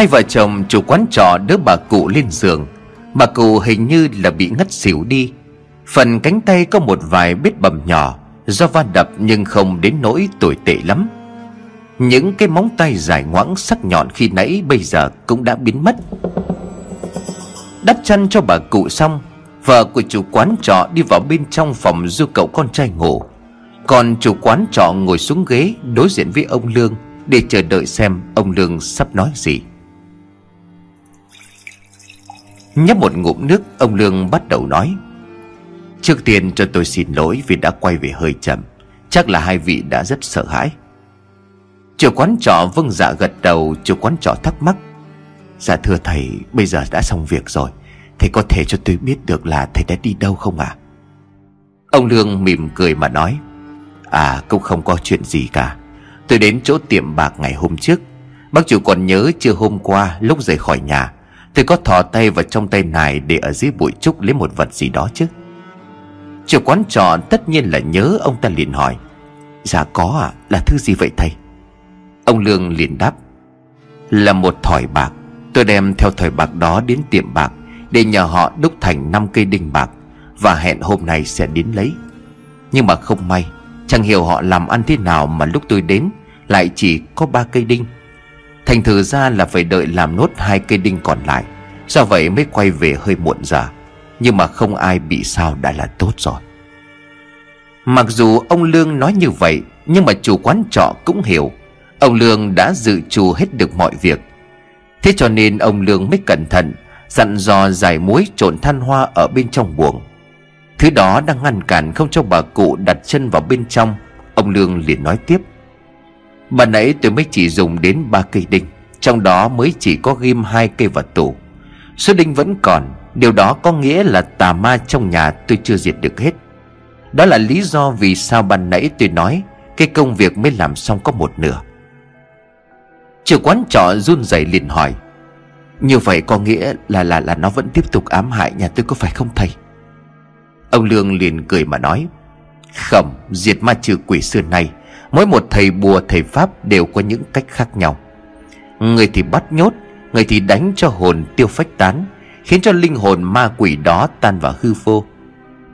Hai vợ chồng chủ quán trọ đỡ bà cụ lên giường. Bà cụ hình như là bị ngất xỉu đi. Phần cánh tay có một vài vết bầm nhỏ, Do va đập nhưng không đến nỗi tồi tệ lắm. Những cái móng tay dài ngoãng sắc nhọn khi nãy bây giờ cũng đã biến mất. Đắp chăn cho bà cụ xong, Vợ của chủ quán trọ đi vào bên trong phòng du cậu con trai ngủ. Còn chủ quán trọ ngồi xuống ghế đối diện với ông Lương Để chờ đợi xem ông Lương sắp nói gì. Nhấp một ngụm nước, ông Lương bắt đầu nói. Trước tiên cho tôi xin lỗi vì đã quay về hơi chậm. Chắc là hai vị đã rất sợ hãi. Chủ quán trọ vâng dạ gật đầu, Chủ quán trọ thắc mắc. Dạ thưa thầy, bây giờ đã xong việc rồi. Thầy có thể cho tôi biết được là thầy đã đi đâu không ạ? À? Ông Lương mỉm cười mà nói. À cũng không có chuyện gì cả. Tôi đến chỗ tiệm bạc ngày hôm trước. Bác chủ còn nhớ chưa hôm qua lúc rời khỏi nhà Tôi có thò tay vào trong tay này Để ở dưới bụi trúc lấy một vật gì đó chứ? Chủ quán trọ tất nhiên là nhớ Ông ta liền hỏi. Dạ có à là thứ gì vậy thầy? Ông Lương liền đáp. Là một thỏi bạc. Tôi đem theo thỏi bạc đó đến tiệm bạc Để nhờ họ đúc thành 5 cây đinh bạc Và hẹn hôm nay sẽ đến lấy. Nhưng mà không may, Chẳng hiểu họ làm ăn thế nào mà lúc tôi đến Lại chỉ có ba cây đinh Thành thử ra là phải đợi làm nốt hai cây đinh còn lại. Do vậy mới quay về hơi muộn giờ. Nhưng mà không ai bị sao đã là tốt rồi. Mặc dù ông Lương nói như vậy, Nhưng mà chủ quán trọ cũng hiểu. Ông Lương đã dự trù hết được mọi việc. Thế cho nên ông Lương mới cẩn thận, Dặn dò giải muối trộn than hoa ở bên trong buồng. Thứ đó đang ngăn cản không cho bà cụ đặt chân vào bên trong, Ông Lương liền nói tiếp. Bà nãy tôi mới chỉ dùng đến ba cây đinh, Trong đó mới chỉ có ghim hai cây vào tủ. Số đinh vẫn còn, Điều đó có nghĩa là tà ma trong nhà tôi chưa diệt được hết. Đó là lý do vì sao ban nãy tôi nói Cái công việc mới làm xong có một nửa. Chủ quán trọ run rẩy liền hỏi, Như vậy có nghĩa là là là nó vẫn tiếp tục ám hại nhà tôi có phải không thầy? Ông Lương liền cười mà nói khẩm Diệt ma trừ quỷ xưa nay Mỗi một thầy bùa, thầy pháp đều có những cách khác nhau. Người thì bắt nhốt, Người thì đánh cho hồn tiêu phách tán, Khiến cho linh hồn ma quỷ đó tan vào hư vô.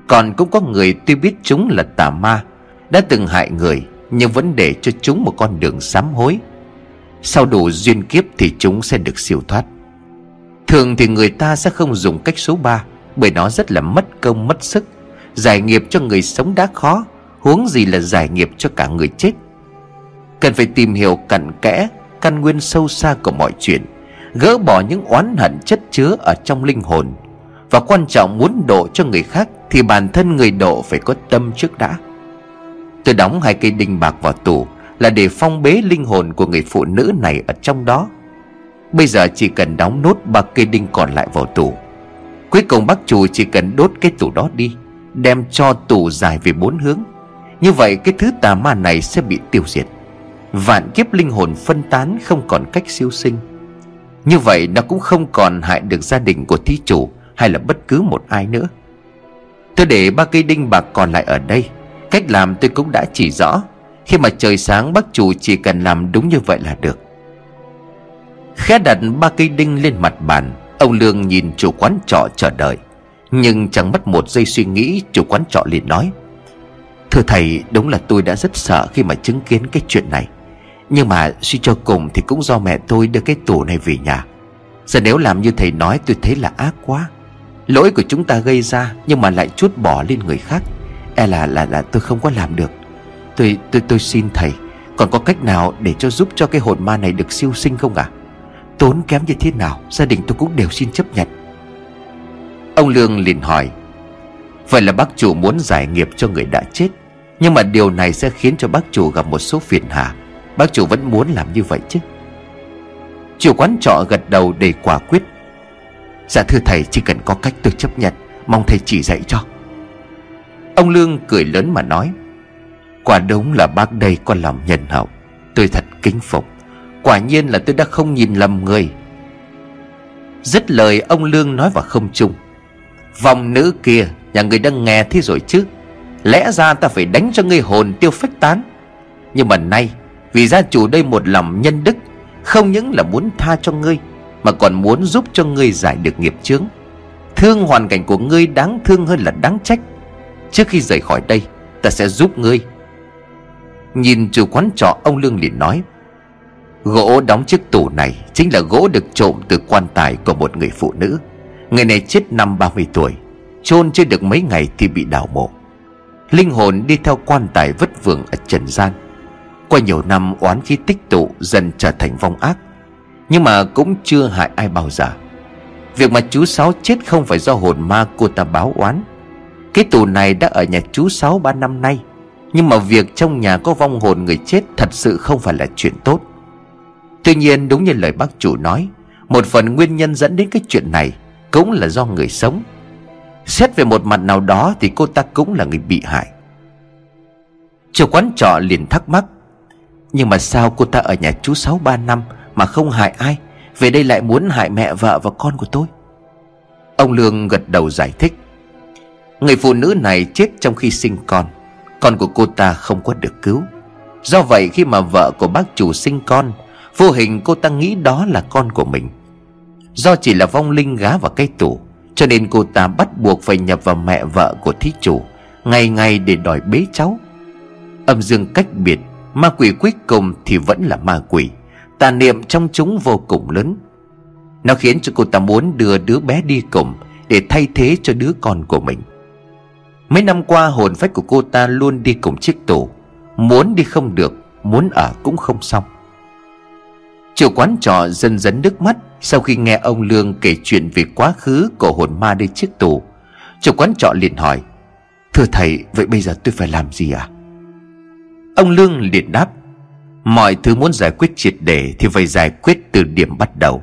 Còn cũng có người tuy biết chúng là tà ma, Đã từng hại người, Nhưng vẫn để cho chúng một con đường sám hối. Sau đủ duyên kiếp thì chúng sẽ được siêu thoát. Thường thì người ta sẽ không dùng cách số 3 Bởi nó rất là mất công, mất sức, Giải nghiệp cho người sống đã khó. Huống gì là giải nghiệp cho cả người chết. Cần phải tìm hiểu cặn kẽ, Căn nguyên sâu xa của mọi chuyện, Gỡ bỏ những oán hận chất chứa ở trong linh hồn. Và quan trọng muốn độ cho người khác Thì bản thân người độ phải có tâm trước đã. Tôi đóng hai cây đinh bạc vào tủ Là để phong bế linh hồn của người phụ nữ này ở trong đó. Bây giờ chỉ cần đóng nốt ba cây đinh còn lại vào tủ. Cuối cùng bác chủ chỉ cần đốt cái tủ đó đi, Đem cho tủ dài về bốn hướng như vậy cái thứ tà ma này sẽ bị tiêu diệt. Vạn kiếp linh hồn phân tán không còn cách siêu sinh. Như vậy nó cũng không còn hại được gia đình của thí chủ Hay là bất cứ một ai nữa. Tôi để ba cây đinh bạc còn lại ở đây, Cách làm tôi cũng đã chỉ rõ. Khi mà trời sáng, bác chủ chỉ cần làm đúng như vậy là được. Khẽ đặt ba cây đinh lên mặt bàn, Ông Lương nhìn chủ quán trọ chờ đợi. Nhưng chẳng mất một giây suy nghĩ, Chủ quán trọ liền nói Thưa thầy, đúng là tôi đã rất sợ khi mà chứng kiến cái chuyện này. Nhưng mà suy cho cùng thì cũng do mẹ tôi đưa cái tủ này về nhà. Giờ nếu làm như thầy nói, tôi thấy là ác quá. Lỗi của chúng ta gây ra Nhưng mà lại chút bỏ lên người khác. E là là là tôi không có làm được. Tôi tôi tôi xin thầy, Còn có cách nào để cho giúp cho cái hồn ma này được siêu sinh không ạ? À? Tốn kém như thế nào, Gia đình tôi cũng đều xin chấp nhận. Ông Lương liền hỏi, Vậy là bác chủ muốn giải nghiệp cho người đã chết. Nhưng mà điều này sẽ khiến cho bác chủ gặp một số phiền hà. Bác chủ vẫn muốn làm như vậy chứ? Chủ quán trọ gật đầu để quả quyết. Dạ thưa thầy, chỉ cần có cách tôi chấp nhận, Mong thầy chỉ dạy cho. Ông Lương cười lớn mà nói, Quả đúng là bác đây có lòng nhân hậu. Tôi thật kính phục. Quả nhiên là tôi đã không nhìn lầm người. Dứt lời, ông Lương nói vào không trung Vòng nữ kia, Nhà người đang nghe thế rồi chứ? Lẽ ra ta phải đánh cho ngươi hồn tiêu phách tán. Nhưng mà nay, Vì gia chủ đây một lòng nhân đức, Không những là muốn tha cho ngươi, Mà còn muốn giúp cho ngươi giải được nghiệp chướng. Thương hoàn cảnh của ngươi đáng thương hơn là đáng trách. Trước khi rời khỏi đây, Ta sẽ giúp ngươi. Nhìn chủ quán trọ, ông Lương liền nói, Gỗ đóng chiếc tủ này Chính là gỗ được trộm từ quan tài của một người phụ nữ. Người này chết năm 30 tuổi, chôn chưa được mấy ngày thì bị đào mộ. Linh hồn đi theo quan tài vất vưởng ở trần gian. Qua nhiều năm oán khí tích tụ dần trở thành vong ác, Nhưng mà cũng chưa hại ai bao giờ. Việc mà chú Sáu chết không phải do hồn ma cô ta báo oán. Cái tù này đã ở nhà chú Sáu ba năm nay, Nhưng mà việc trong nhà có vong hồn người chết thật sự không phải là chuyện tốt. Tuy nhiên đúng như lời bác chủ nói, Một phần nguyên nhân dẫn đến cái chuyện này Cũng là do người sống. Xét về một mặt nào đó Thì cô ta cũng là người bị hại. Chủ quán trọ liền thắc mắc, Nhưng mà sao cô ta ở nhà chú Sáu ba năm Mà không hại ai? Về đây lại muốn hại mẹ, vợ và con của tôi. Ông Lương gật đầu giải thích, Người phụ nữ này chết trong khi sinh con Con của cô ta không có được cứu. Do vậy khi mà vợ của bác chủ sinh con, Vô hình cô ta nghĩ đó là con của mình. Do chỉ là vong linh gá vào cây tủ cho nên cô ta bắt buộc phải nhập vào mẹ vợ của thí chủ, Ngày ngày để đòi bế cháu. Âm dương cách biệt, Ma quỷ cuối cùng thì vẫn là ma quỷ. Tà niệm trong chúng vô cùng lớn. Nó khiến cho cô ta muốn đưa đứa bé đi cùng Để thay thế cho đứa con của mình. Mấy năm qua, hồn phách của cô ta luôn đi cùng chiếc tủ Muốn đi không được, Muốn ở cũng không xong. Chủ quán trọ dân dấn nước mắt Sau khi nghe ông Lương kể chuyện về quá khứ của hồn ma đi chiếc tù. Chủ quán trọ liền hỏi, Thưa thầy, vậy bây giờ tôi phải làm gì à Ông Lương liền đáp, Mọi thứ muốn giải quyết triệt để Thì phải giải quyết từ điểm bắt đầu.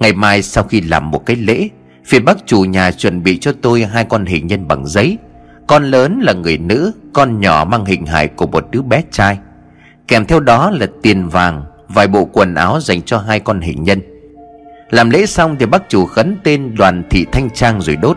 Ngày mai sau khi làm một cái lễ Phía bác chủ nhà chuẩn bị cho tôi Hai con hình nhân bằng giấy. Con lớn là người nữ, Con nhỏ mang hình hài của một đứa bé trai. Kèm theo đó là tiền vàng Vài bộ quần áo dành cho hai con hình nhân. Làm lễ xong thì bác chủ khấn tên đoàn thị thanh trang rồi đốt.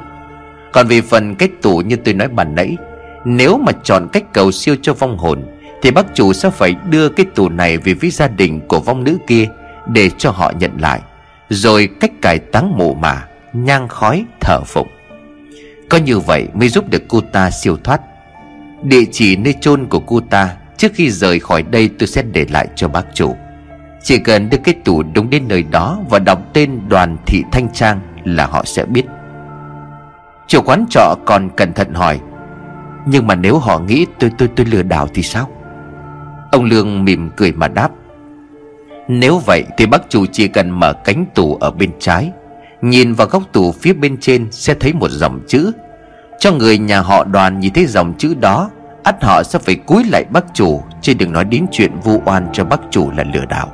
Còn về phần cách tủ như tôi nói bàn nãy, Nếu mà chọn cách cầu siêu cho vong hồn, Thì bác chủ sẽ phải đưa cái tủ này về với gia đình của vong nữ kia Để cho họ nhận lại. Rồi cách cải táng mộ mà, Nhang khói thở phụng. Có như vậy mới giúp được cô ta siêu thoát. Địa chỉ nơi chôn của cô ta Trước khi rời khỏi đây tôi sẽ để lại cho bác chủ chỉ cần đưa cái tủ đúng đến nơi đó Và đọc tên đoàn thị thanh trang Là họ sẽ biết. Chủ quán trọ còn cẩn thận hỏi, Nhưng mà nếu họ nghĩ tôi tôi tôi lừa đảo thì sao? Ông Lương mỉm cười mà đáp, Nếu vậy thì bác chủ chỉ cần mở cánh tủ ở bên trái, Nhìn vào góc tủ phía bên trên sẽ thấy một dòng chữ. Cho người nhà họ đoàn nhìn thấy dòng chữ đó, ắt họ sẽ phải cúi lại bác chủ Chứ đừng nói đến chuyện vu oan cho bác chủ là lừa đảo.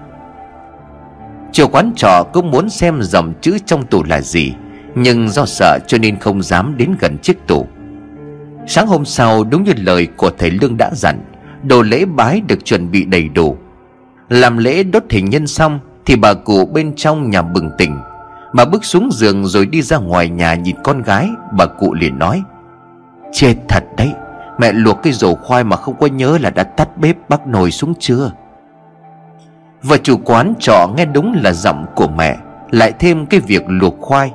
Chủ quán trọ cũng muốn xem dòng chữ trong tủ là gì, Nhưng do sợ cho nên không dám đến gần chiếc tủ. Sáng hôm sau, đúng như lời của thầy Lương đã dặn, Đồ lễ bái được chuẩn bị đầy đủ. Làm lễ đốt hình nhân xong Thì bà cụ bên trong nhà bừng tỉnh. Bà bước xuống giường rồi đi ra ngoài nhà nhìn con gái, Bà cụ liền nói, Chết thật đấy, Mẹ luộc cái rổ khoai mà không có nhớ là đã tắt bếp bắt nồi xuống chưa? Và chủ quán trọ nghe đúng là giọng của mẹ, Lại thêm cái việc luộc khoai.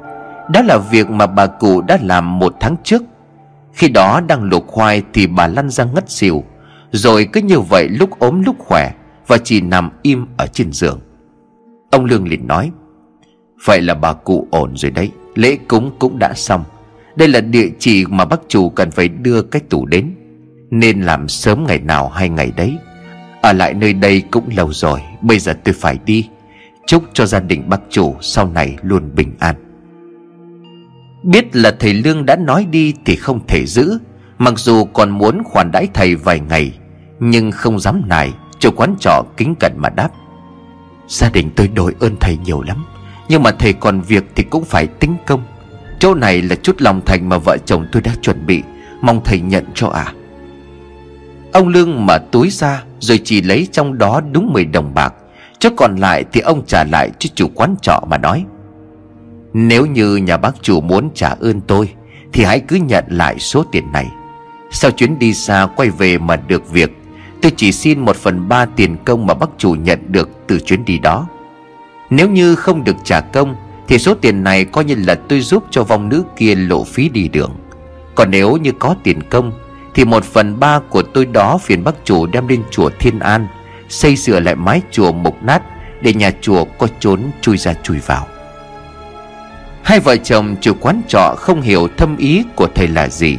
Đó là việc mà bà cụ đã làm một tháng trước. Khi đó đang luộc khoai thì bà lăn ra ngất xỉu. Rồi cứ như vậy lúc ốm lúc khỏe Và chỉ nằm im ở trên giường. Ông Lương liền nói, Vậy là bà cụ ổn rồi đấy, Lễ cúng cũng đã xong. Đây là địa chỉ mà bác chủ cần phải đưa cái tủ đến. Nên làm sớm ngày nào hay ngày đấy ở lại nơi đây cũng lâu rồi, Bây giờ tôi phải đi. Chúc cho gia đình bác chủ sau này luôn bình an. Biết là thầy Lương đã nói đi thì không thể giữ. Mặc dù còn muốn khoản đãi thầy vài ngày, Nhưng không dám nài, Chủ quán trọ kính cẩn mà đáp. Gia đình tôi đổi ơn thầy nhiều lắm, Nhưng mà thầy còn việc thì cũng phải tính công. Chỗ này là chút lòng thành mà vợ chồng tôi đã chuẩn bị, Mong thầy nhận cho à Ông Lương mở túi ra, Rồi chỉ lấy trong đó đúng 10 đồng bạc. Chứ còn lại thì ông trả lại cho chủ quán trọ mà nói, Nếu như nhà bác chủ muốn trả ơn tôi, Thì hãy cứ nhận lại số tiền này. Sau chuyến đi xa quay về mà được việc, Tôi chỉ xin một phần ba tiền công mà bác chủ nhận được từ chuyến đi đó. Nếu như không được trả công, Thì số tiền này coi như là tôi giúp cho vong nữ kia lộ phí đi đường. Còn nếu như có tiền công thì một phần ba của tôi đó phiền bác chủ đem lên chùa Thiên An, Xây sửa lại mái chùa mục nát Để nhà chùa có trốn chui ra chui vào. Hai vợ chồng chủ quán trọ không hiểu thâm ý của thầy là gì,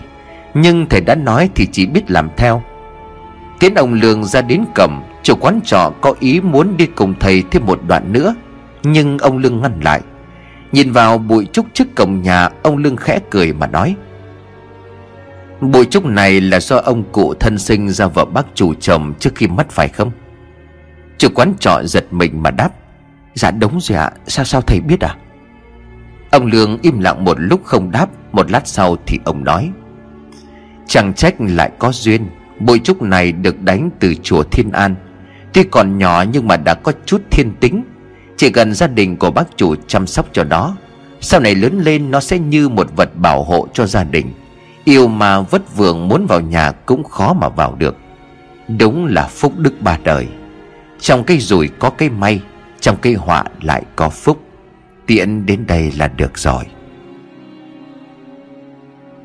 Nhưng thầy đã nói thì chỉ biết làm theo. Tiến ông Lương ra đến cầm, Chủ quán trọ có ý muốn đi cùng thầy thêm một đoạn nữa, Nhưng ông Lương ngăn lại. Nhìn vào bụi trúc trước cổng nhà, Ông Lương khẽ cười mà nói Bụi trúc này là do ông cụ thân sinh ra vợ bác chủ chồng trước khi mất phải không? Chủ quán trọ giật mình mà đáp Dạ đúng rồi ạ, Sao sao thầy biết à? Ông Lương im lặng một lúc không đáp, Một lát sau thì ông nói, Chẳng trách lại có duyên Bụi trúc này được đánh từ chùa Thiên An. Tuy còn nhỏ nhưng mà đã có chút thiên tính, Chỉ cần gia đình của bác chủ chăm sóc cho nó, Sau này lớn lên nó sẽ như một vật bảo hộ cho gia đình. Yêu mà vất vưởng muốn vào nhà cũng khó mà vào được. Đúng là phúc đức ba đời. Trong cây rủi có cây may, Trong cây họa lại có phúc. Tiện đến đây là được rồi.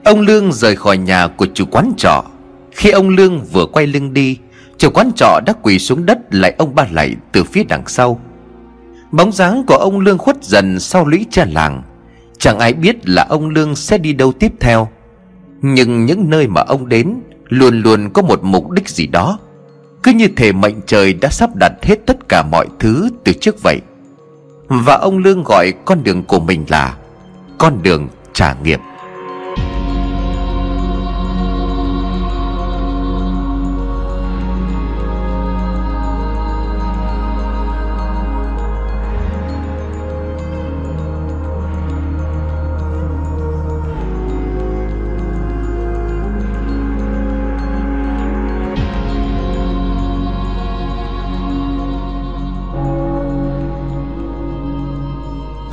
Ông Lương rời khỏi nhà của chủ quán trọ. Khi ông Lương vừa quay lưng đi, Chủ quán trọ đã quỳ xuống đất lại ông ba lạy từ phía đằng sau. Bóng dáng của ông Lương khuất dần sau lũy cha làng. Chẳng ai biết là ông Lương sẽ đi đâu tiếp theo. Nhưng những nơi mà ông đến Luôn luôn có một mục đích gì đó. Cứ như thể mệnh trời đã sắp đặt hết tất cả mọi thứ từ trước vậy. Và ông Lương gọi con đường của mình là Con đường trả nghiệp.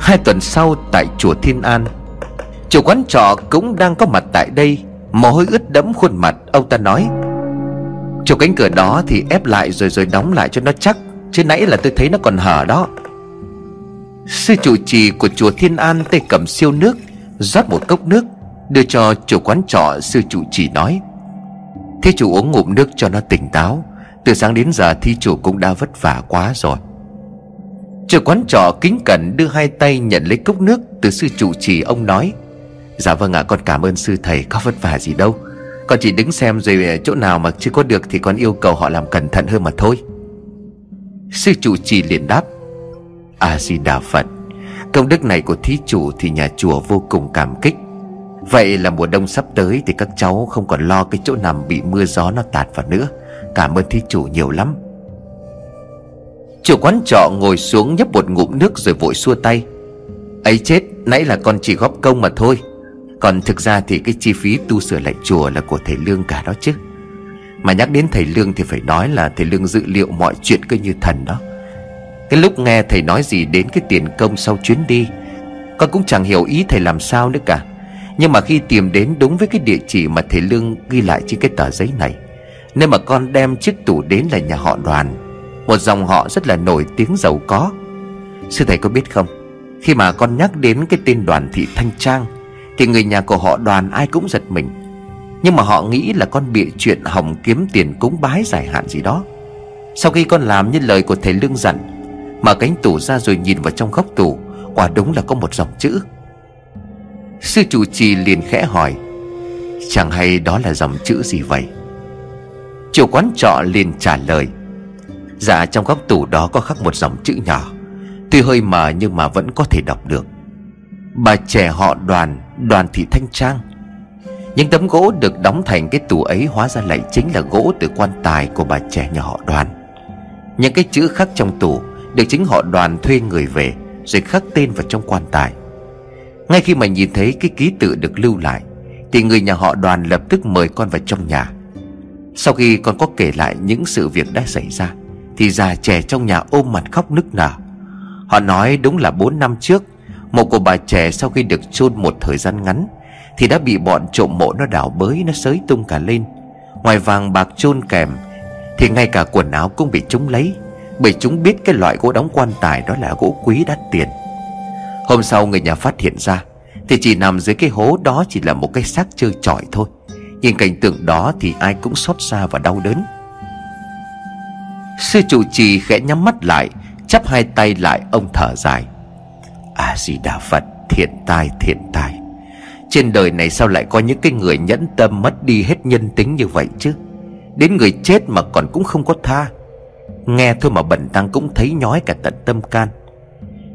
Hai tuần sau tại chùa Thiên An Chủ quán trọ cũng đang có mặt tại đây, Mồ hôi ướt đẫm khuôn mặt, Ông ta nói. Chủ cánh cửa đó thì ép lại rồi rồi đóng lại cho nó chắc, Chứ nãy là tôi thấy nó còn hở đó. Sư chủ trì của chùa Thiên An tay cầm siêu nước, rót một cốc nước, Đưa cho chủ quán trọ, sư chủ trì nói. Thế chủ uống ngụm nước cho nó tỉnh táo, Từ sáng đến giờ thi chủ cũng đã vất vả quá rồi. Chủ quán trọ kính cẩn đưa hai tay nhận lấy cốc nước Từ sư trụ trì, ông nói Dạ vâng ạ, con cảm ơn sư thầy, Có vất vả gì đâu. Con chỉ đứng xem rồi ờ, chỗ nào mà chưa có được Thì con yêu cầu họ làm cẩn thận hơn mà thôi. Sư trụ trì liền đáp A-di-đà Phật, Công đức này của thí chủ thì nhà chùa vô cùng cảm kích. Vậy là mùa đông sắp tới Thì các cháu không còn lo cái chỗ nằm bị mưa gió nó tạt vào nữa. Cảm ơn thí chủ nhiều lắm. Chủ quán trọ ngồi xuống nhấp một ngụm nước rồi vội xua tay. Ấy chết, nãy là con chỉ góp công mà thôi. Còn thực ra thì cái chi phí tu sửa lại chùa là của thầy Lương cả đó chứ. Mà nhắc đến thầy Lương thì phải nói là thầy Lương dự liệu mọi chuyện cứ như thần đó. Cái lúc nghe thầy nói gì đến cái tiền công sau chuyến đi, Con cũng chẳng hiểu ý thầy làm sao nữa cả. Nhưng mà khi tìm đến đúng với cái địa chỉ mà thầy Lương ghi lại trên cái tờ giấy này Nên mà con đem chiếc tủ đến là nhà họ đoàn một dòng họ rất là nổi tiếng giàu có. Sư thầy có biết không? Khi mà con nhắc đến cái tên đoàn thị Thanh Trang, Thì người nhà của họ đoàn ai cũng giật mình. Nhưng mà họ nghĩ là con bị chuyện hỏng kiếm tiền cúng bái giải hạn gì đó. Sau khi con làm như lời của thầy Lương dặn Mở cánh tủ ra rồi nhìn vào trong góc tủ, Quả đúng là có một dòng chữ. Sư chủ trì liền khẽ hỏi, Chẳng hay đó là dòng chữ gì vậy? Chủ quán trọ liền trả lời Dạ trong góc tủ đó có khắc một dòng chữ nhỏ. Tuy hơi mờ nhưng mà vẫn có thể đọc được. Bà trẻ họ đoàn Đoàn thị Thanh Trang. Những tấm gỗ được đóng thành cái tủ ấy Hóa ra lại chính là gỗ từ quan tài Của bà trẻ nhà họ đoàn. Những cái chữ khắc trong tủ Được chính họ đoàn thuê người về, Rồi khắc tên vào trong quan tài. Ngay khi mà nhìn thấy cái ký tự được lưu lại, Thì người nhà họ đoàn lập tức mời con vào trong nhà. Sau khi con có kể lại những sự việc đã xảy ra thì già trẻ trong nhà ôm mặt khóc nức nở. Họ nói đúng là 4 năm trước Mộ của bà trẻ sau khi được chôn một thời gian ngắn Thì đã bị bọn trộm mộ nó đảo bới, Nó sới tung cả lên. Ngoài vàng bạc chôn kèm Thì ngay cả quần áo cũng bị chúng lấy, Bởi chúng biết cái loại gỗ đóng quan tài đó là gỗ quý đắt tiền. Hôm sau người nhà phát hiện ra Thì chỉ nằm dưới cái hố đó chỉ là một cái xác chơi trọi thôi. Nhìn cảnh tượng đó thì ai cũng xót xa và đau đớn. Sư trụ trì khẽ nhắm mắt lại, Chắp hai tay lại, ông thở dài. À di đà Phật thiện tai thiện tai. Trên đời này sao lại có những cái người nhẫn tâm mất đi hết nhân tính như vậy chứ? Đến người chết mà còn cũng không có tha. Nghe thôi mà bẩn tăng cũng thấy nhói cả tận tâm can.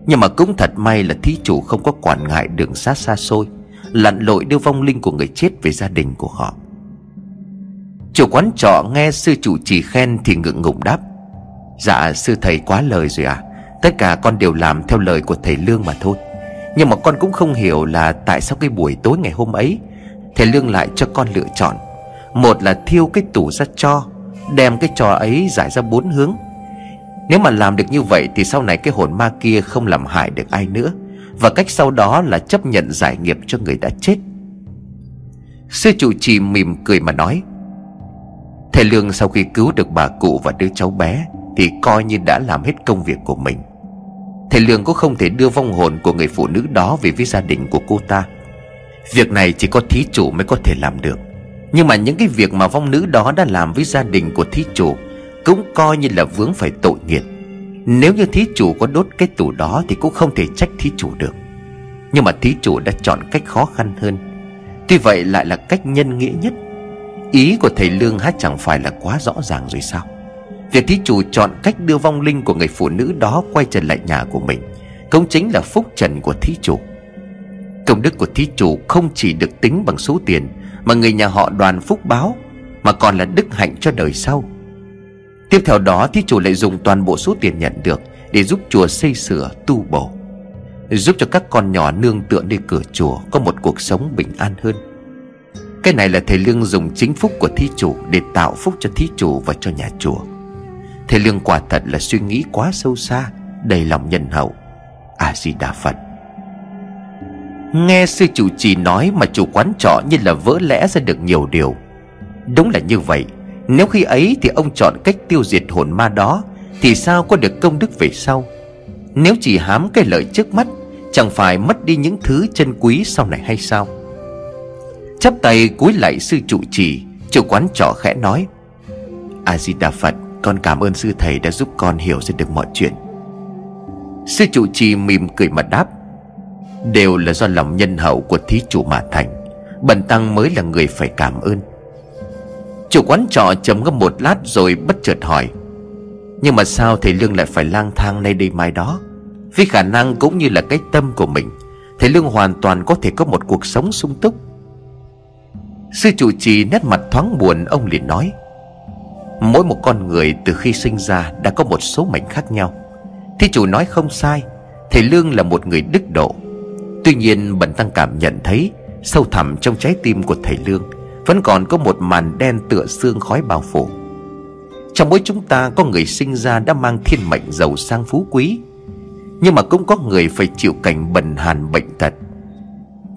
Nhưng mà cũng thật may là thí chủ không có quản ngại đường xa xa xôi, Lặn lội đưa vong linh của người chết về gia đình của họ. Chủ quán trọ nghe sư chủ trì khen thì ngượng ngùng đáp. Dạ sư thầy quá lời rồi à Tất cả con đều làm theo lời của thầy Lương mà thôi. Nhưng mà con cũng không hiểu là tại sao cái buổi tối ngày hôm ấy, Thầy Lương lại cho con lựa chọn. Một là thiêu cái tủ ra cho, Đem cái trò ấy giải ra bốn hướng. Nếu mà làm được như vậy Thì sau này cái hồn ma kia không làm hại được ai nữa. Và cách sau đó là chấp nhận giải nghiệp cho người đã chết. Sư chủ trì mỉm cười mà nói, Thầy Lương sau khi cứu được bà cụ và đứa cháu bé thì coi như đã làm hết công việc của mình. Thầy Lương cũng không thể đưa vong hồn của người phụ nữ đó về với gia đình của cô ta. Việc này chỉ có thí chủ mới có thể làm được. Nhưng mà những cái việc mà vong nữ đó đã làm với gia đình của thí chủ Cũng coi như là vướng phải tội nghiệp. Nếu như thí chủ có đốt cái tủ đó Thì cũng không thể trách thí chủ được. Nhưng mà thí chủ đã chọn cách khó khăn hơn. Tuy vậy lại là cách nhân nghĩa nhất. Ý của thầy Lương hát chẳng phải là quá rõ ràng rồi sao? Việc thí chủ chọn cách đưa vong linh của người phụ nữ đó quay trở lại nhà của mình. Cũng chính là phúc trần của thí chủ. Công đức của thí chủ không chỉ được tính bằng số tiền Mà người nhà họ đoàn phúc báo, Mà còn là đức hạnh cho đời sau. Tiếp theo đó, thí chủ lại dùng toàn bộ số tiền nhận được Để giúp chùa xây sửa tu bổ, Giúp cho các con nhỏ nương tựa nơi cửa chùa Có một cuộc sống bình an hơn. Cái này là thầy Lương dùng chính phúc của thí chủ Để tạo phúc cho thí chủ và cho nhà chùa. Thầy Lương quả thật là suy nghĩ quá sâu xa, Đầy lòng nhân hậu. A-di-đà Phật Nghe sư chủ trì nói mà chủ quán trọ như là vỡ lẽ ra được nhiều điều. Đúng là như vậy, Nếu khi ấy thì ông chọn cách tiêu diệt hồn ma đó, Thì sao có được công đức về sau? Nếu chỉ hám cái lợi trước mắt, Chẳng phải mất đi những thứ chân quý sau này hay sao? Chắp tay cúi lại sư trụ trì, Chủ quán trọ khẽ nói A-di-đà Phật con cảm ơn sư thầy đã giúp con hiểu ra được mọi chuyện. Sư trụ trì mỉm cười mà đáp, Đều là do lòng nhân hậu của thí chủ mà thành, Bần tăng mới là người phải cảm ơn. Chủ quán trọ trầm ngâm một lát rồi bất chợt hỏi, Nhưng mà sao thầy Lương lại phải lang thang nay đây mai đó? Vì khả năng cũng như là cái tâm của mình, Thầy Lương hoàn toàn có thể có một cuộc sống sung túc. Sư trụ trì nét mặt thoáng buồn, Ông liền nói Mỗi một con người từ khi sinh ra Đã có một số mệnh khác nhau. Thí chủ nói không sai, Thầy Lương là một người đức độ. Tuy nhiên, Bần Tăng cảm nhận thấy, Sâu thẳm trong trái tim của thầy Lương, Vẫn còn có một màn đen tựa xương khói bao phủ. Trong mỗi chúng ta có người sinh ra đã mang thiên mệnh giàu sang phú quý, Nhưng mà cũng có người phải chịu cảnh bần hàn bệnh tật.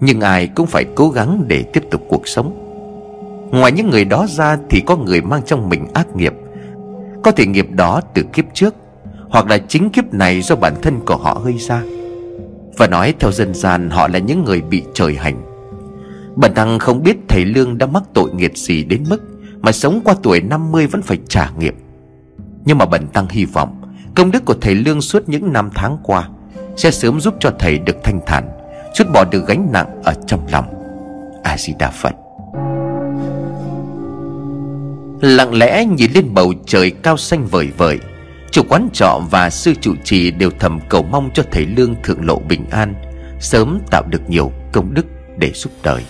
Nhưng ai cũng phải cố gắng để tiếp tục cuộc sống. Ngoài những người đó ra thì có người mang trong mình ác nghiệp. Có thể nghiệp đó từ kiếp trước, Hoặc là chính kiếp này do bản thân của họ gây ra. Và nói theo dân gian, họ là những người bị trời hành. Bần tăng không biết thầy Lương đã mắc tội nghiệt gì đến mức Mà sống qua tuổi 50 vẫn phải trả nghiệp. Nhưng mà bần tăng hy vọng, Công đức của thầy Lương suốt những năm tháng qua Sẽ sớm giúp cho thầy được thanh thản, Chút bỏ được gánh nặng ở trong lòng. A-di-đà Phật. Lặng lẽ nhìn lên bầu trời cao xanh vời vời. Chủ quán trọ và sư trụ trì đều thầm cầu mong cho thầy Lương thượng lộ bình an, Sớm tạo được nhiều công đức để giúp đời.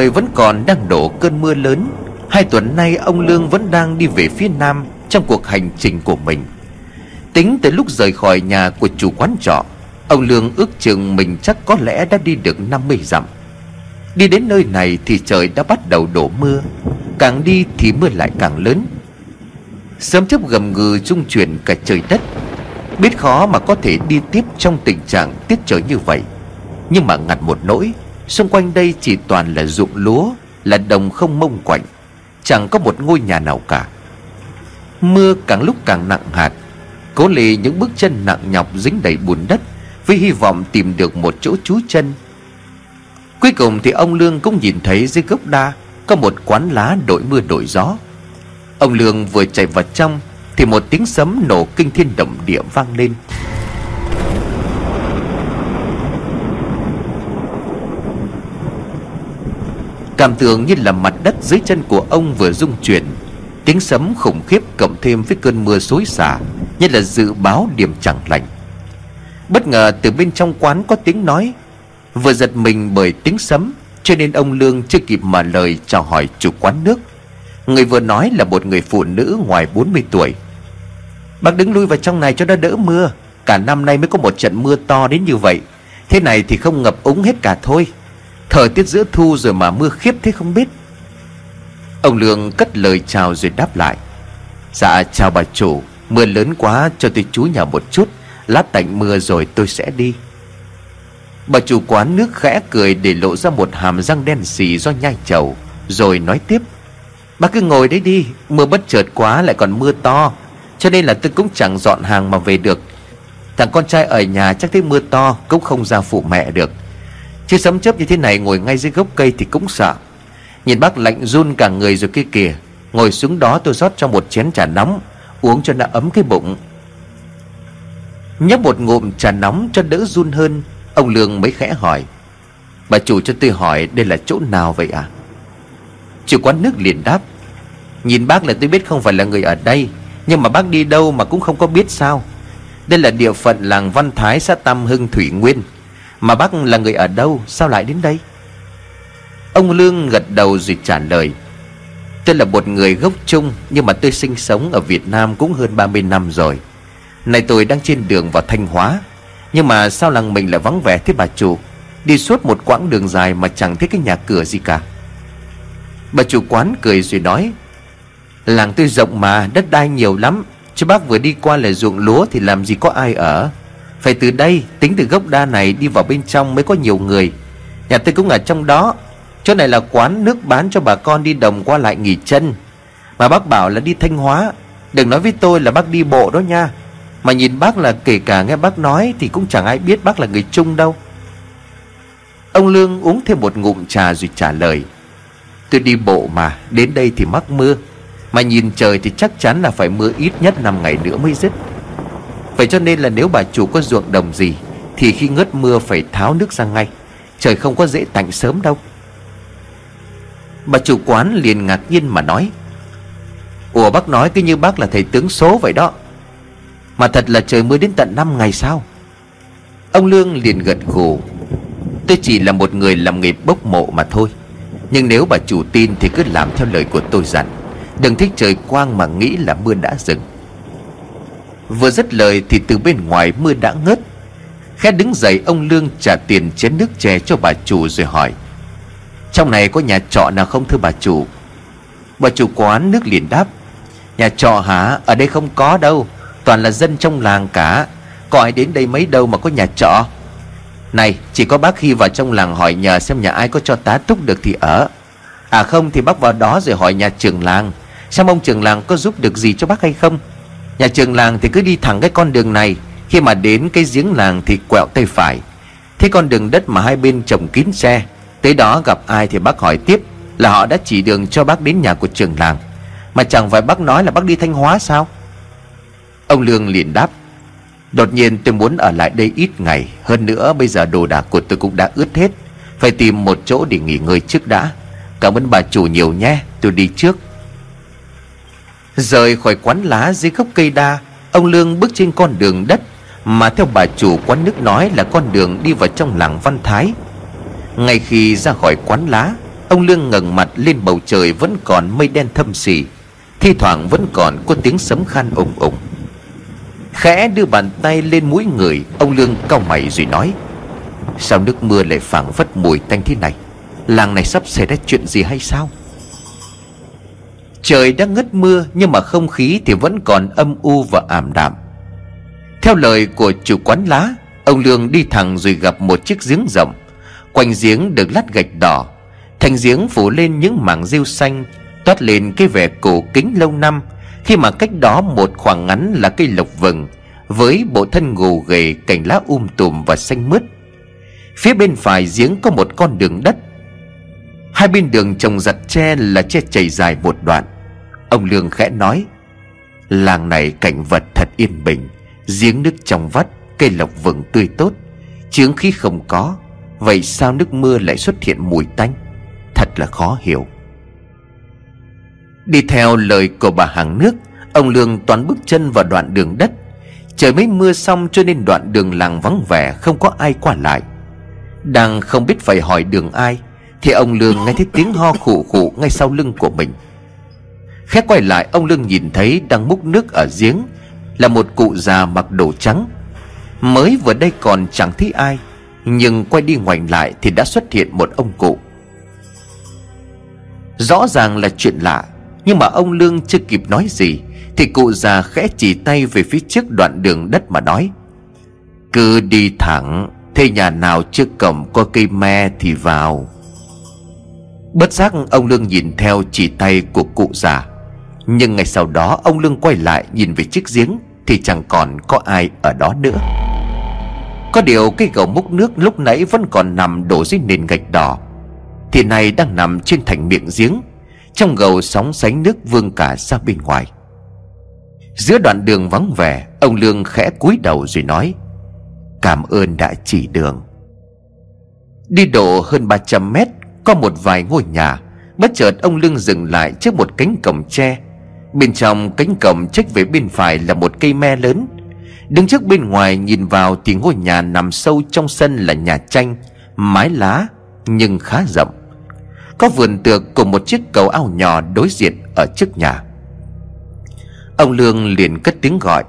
Trời vẫn còn đang đổ cơn mưa lớn, Hai tuần nay ông Lương vẫn đang đi về phía nam trong cuộc hành trình của mình. Tính tới lúc rời khỏi nhà của chủ quán trọ, Ông Lương ước chừng mình chắc có lẽ đã đi được 50 dặm. Đi đến nơi này thì trời đã bắt đầu đổ mưa, Càng đi thì mưa lại càng lớn. Sớm chấp gầm gừ rung chuyển cả trời đất, Biết khó mà có thể đi tiếp trong tình trạng tiết trời như vậy. Nhưng mà ngặt một nỗi Xung quanh đây chỉ toàn là ruộng lúa, Là đồng không mông quạnh, Chẳng có một ngôi nhà nào cả. Mưa càng lúc càng nặng hạt, Cố lì những bước chân nặng nhọc dính đầy bùn đất Với hy vọng tìm được một chỗ trú chân. Cuối cùng thì ông Lương cũng nhìn thấy dưới gốc đa Có một quán lá đổi mưa đổi gió. Ông Lương vừa chạy vào trong Thì một tiếng sấm nổ kinh thiên động địa vang lên. Cảm tưởng như là mặt đất dưới chân của ông vừa rung chuyển. Tiếng sấm khủng khiếp cộng thêm với cơn mưa xối xả, Như là dự báo điểm chẳng lành. Bất ngờ từ bên trong quán có tiếng nói, Vừa giật mình bởi tiếng sấm, Cho nên ông Lương chưa kịp mở lời chào hỏi chủ quán nước. Người vừa nói là một người phụ nữ ngoài 40 tuổi. Bác đứng lui vào trong này cho nó đỡ mưa, Cả năm nay mới có một trận mưa to đến như vậy, Thế này thì không ngập úng hết cả thôi. Thời tiết giữa thu rồi mà mưa khiếp thế không biết. Ông Lương cất lời chào rồi đáp lại. Dạ chào bà chủ. Mưa lớn quá, cho tôi chú nhà một chút. Lát tạnh mưa rồi tôi sẽ đi. Bà chủ quán nước khẽ cười để lộ ra một hàm răng đen xì do nhai chầu, Rồi nói tiếp. Bà cứ ngồi đấy đi, Mưa bất chợt quá lại còn mưa to. Cho nên là tôi cũng chẳng dọn hàng mà về được. Thằng con trai ở nhà chắc thấy mưa to Cũng không ra phụ mẹ được. Chứ sấm chớp như thế này ngồi ngay dưới gốc cây thì cũng sợ. Nhìn bác lạnh run cả người rồi kia kìa. Ngồi xuống đó tôi rót cho một chén trà nóng, Uống cho nó ấm cái bụng. Nhấp một ngụm trà nóng cho đỡ run hơn, Ông Lương mới khẽ hỏi. Bà chủ cho tôi hỏi đây là chỗ nào vậy à Chủ quán nước liền đáp. Nhìn bác là tôi biết không phải là người ở đây, Nhưng mà bác đi đâu mà cũng không có biết sao. Đây là địa phận làng Văn Thái, xã Tam Hưng, Thủy Nguyên. Mà bác là người ở đâu, Sao lại đến đây? Ông Lương gật đầu rồi trả lời. Tôi là một người gốc Trung, Nhưng mà tôi sinh sống ở Việt Nam cũng hơn 30 năm rồi. Này tôi đang trên đường vào Thanh Hóa, Nhưng mà sao làng mình lại vắng vẻ thế bà chủ? Đi suốt một quãng đường dài mà chẳng thấy cái nhà cửa gì cả. Bà chủ quán cười rồi nói, Làng tôi rộng mà, đất đai nhiều lắm. Chứ bác vừa đi qua là ruộng lúa thì làm gì có ai ở. Phải từ đây, tính từ gốc đa này đi vào bên trong mới có nhiều người. Nhà tôi cũng ở trong đó. Chỗ này là quán nước bán cho bà con đi đồng qua lại nghỉ chân. Mà bác bảo là đi Thanh Hóa. Đừng nói với tôi là bác đi bộ đó nha. Mà nhìn bác là kể cả nghe bác nói Thì cũng chẳng ai biết bác là người Trung đâu. Ông Lương uống thêm một ngụm trà rồi trả lời. Tôi đi bộ mà, Đến đây thì mắc mưa. Mà nhìn trời thì chắc chắn là phải mưa ít nhất 5 ngày nữa mới dứt. Vậy cho nên là nếu bà chủ có ruộng đồng gì, Thì khi ngớt mưa phải tháo nước ra ngay. Trời không có dễ tạnh sớm đâu. Bà chủ quán liền ngạc nhiên mà nói, Ủa bác nói cứ như bác là thầy tướng số vậy đó. Mà thật là trời mưa đến tận 5 ngày sao? Ông Lương liền gật gù, Tôi chỉ là một người làm nghề bốc mộ mà thôi. Nhưng nếu bà chủ tin thì cứ làm theo lời của tôi dặn. Đừng thích trời quang mà nghĩ là mưa đã dừng. Vừa dứt lời thì từ bên ngoài mưa đã ngớt. Khẽ đứng dậy, ông Lương trả tiền chén nước chè cho bà chủ rồi hỏi, trong này có nhà trọ nào không thưa bà chủ? Bà chủ quán nước liền đáp, Nhà trọ hả? Ở đây không có đâu, Toàn là dân trong làng cả. Có ai đến đây mấy đâu mà có nhà trọ? Này, chỉ có bác khi vào trong làng hỏi nhờ Xem nhà ai có cho tá túc được thì ở. À không, thì bác vào đó rồi hỏi nhà trưởng làng, Xem ông trưởng làng có giúp được gì cho bác hay không? Nhà trường làng thì cứ đi thẳng cái con đường này. Khi mà đến cái giếng làng thì quẹo tay phải. Thế con đường đất mà hai bên trồng kín xe, Tới đó gặp ai thì bác hỏi tiếp Là họ đã chỉ đường cho bác đến nhà của trường làng. Mà chẳng phải bác nói là bác đi Thanh Hóa sao? Ông Lương liền đáp, Đột nhiên tôi muốn ở lại đây ít ngày. Hơn nữa bây giờ đồ đạc của tôi cũng đã ướt hết. Phải tìm một chỗ để nghỉ ngơi trước đã. Cảm ơn bà chủ nhiều nhé. Tôi đi trước. Rời khỏi quán lá dưới gốc cây đa, Ông Lương bước trên con đường đất Mà theo bà chủ quán nước nói là con đường đi vào trong làng Văn Thái. Ngay khi ra khỏi quán lá, Ông Lương ngẩng mặt lên bầu trời vẫn còn mây đen thâm xỉ Thi thoảng vẫn còn có tiếng sấm khan ủng ủng Khẽ đưa bàn tay lên mũi người, Ông Lương cau mày rồi nói, Sao nước mưa lại phảng phất mùi tanh thế này? Làng này sắp xảy ra chuyện gì hay sao? Trời đã ngất mưa, Nhưng mà không khí thì vẫn còn âm u và ảm đạm. Theo lời của chủ quán lá, Ông Lương đi thẳng rồi gặp một chiếc giếng rộng. Quanh giếng được lát gạch đỏ. Thành giếng phủ lên những mảng rêu xanh, Toát lên cái vẻ cổ kính lâu năm, Khi mà cách đó một khoảng ngắn là cây lộc vừng, Với bộ thân gồ ghề cành lá um tùm và xanh mướt. Phía bên phải giếng có một con đường đất Hai bên đường trồng giặt tre là tre chảy dài một đoạn. Ông Lương khẽ nói, Làng này cảnh vật thật yên bình, Giếng nước trong vắt, Cây lộc vừng tươi tốt, Chướng khí không có, Vậy sao nước mưa lại xuất hiện mùi tanh? Thật là khó hiểu. Đi theo lời của bà hàng nước, Ông Lương toán bước chân vào đoạn đường đất. Trời mới mưa xong cho nên đoạn đường làng vắng vẻ, Không có ai qua lại. Đang không biết phải hỏi đường ai thì ông Lương nghe thấy tiếng ho khụ khụ ngay sau lưng của mình. Khẽ quay lại, ông Lương nhìn thấy đang múc nước ở giếng Là một cụ già mặc đồ trắng. Mới vừa đây còn chẳng thấy ai, Nhưng quay đi ngoảnh lại thì đã xuất hiện một ông cụ. Rõ ràng là chuyện lạ, Nhưng mà ông Lương chưa kịp nói gì Thì cụ già khẽ chỉ tay về phía trước đoạn đường đất mà nói, Cứ đi thẳng, Thế nhà nào trước cổng có cây me thì vào. Bất giác ông Lương nhìn theo chỉ tay của cụ già. Nhưng ngày sau đó ông Lương quay lại nhìn về chiếc giếng Thì chẳng còn có ai ở đó nữa. Có điều cái gầu múc nước lúc nãy vẫn còn nằm đổ dưới nền gạch đỏ. Thì nay đang nằm trên thành miệng giếng. Trong gầu sóng sánh nước vương cả ra bên ngoài. Giữa đoạn đường vắng vẻ, Ông Lương khẽ cúi đầu rồi nói, Cảm ơn đã chỉ đường. Đi độ hơn 300 mét có một vài ngôi nhà, Bất chợt ông Lương dừng lại trước một cánh cổng tre. Bên trong cánh cổng trách về bên phải là một cây me lớn. Đứng trước bên ngoài nhìn vào thì ngôi nhà nằm sâu trong sân là nhà tranh, Mái lá, nhưng khá rộng. Có vườn tược cùng một chiếc cầu ao nhỏ đối diện ở trước nhà. Ông Lương liền cất tiếng gọi.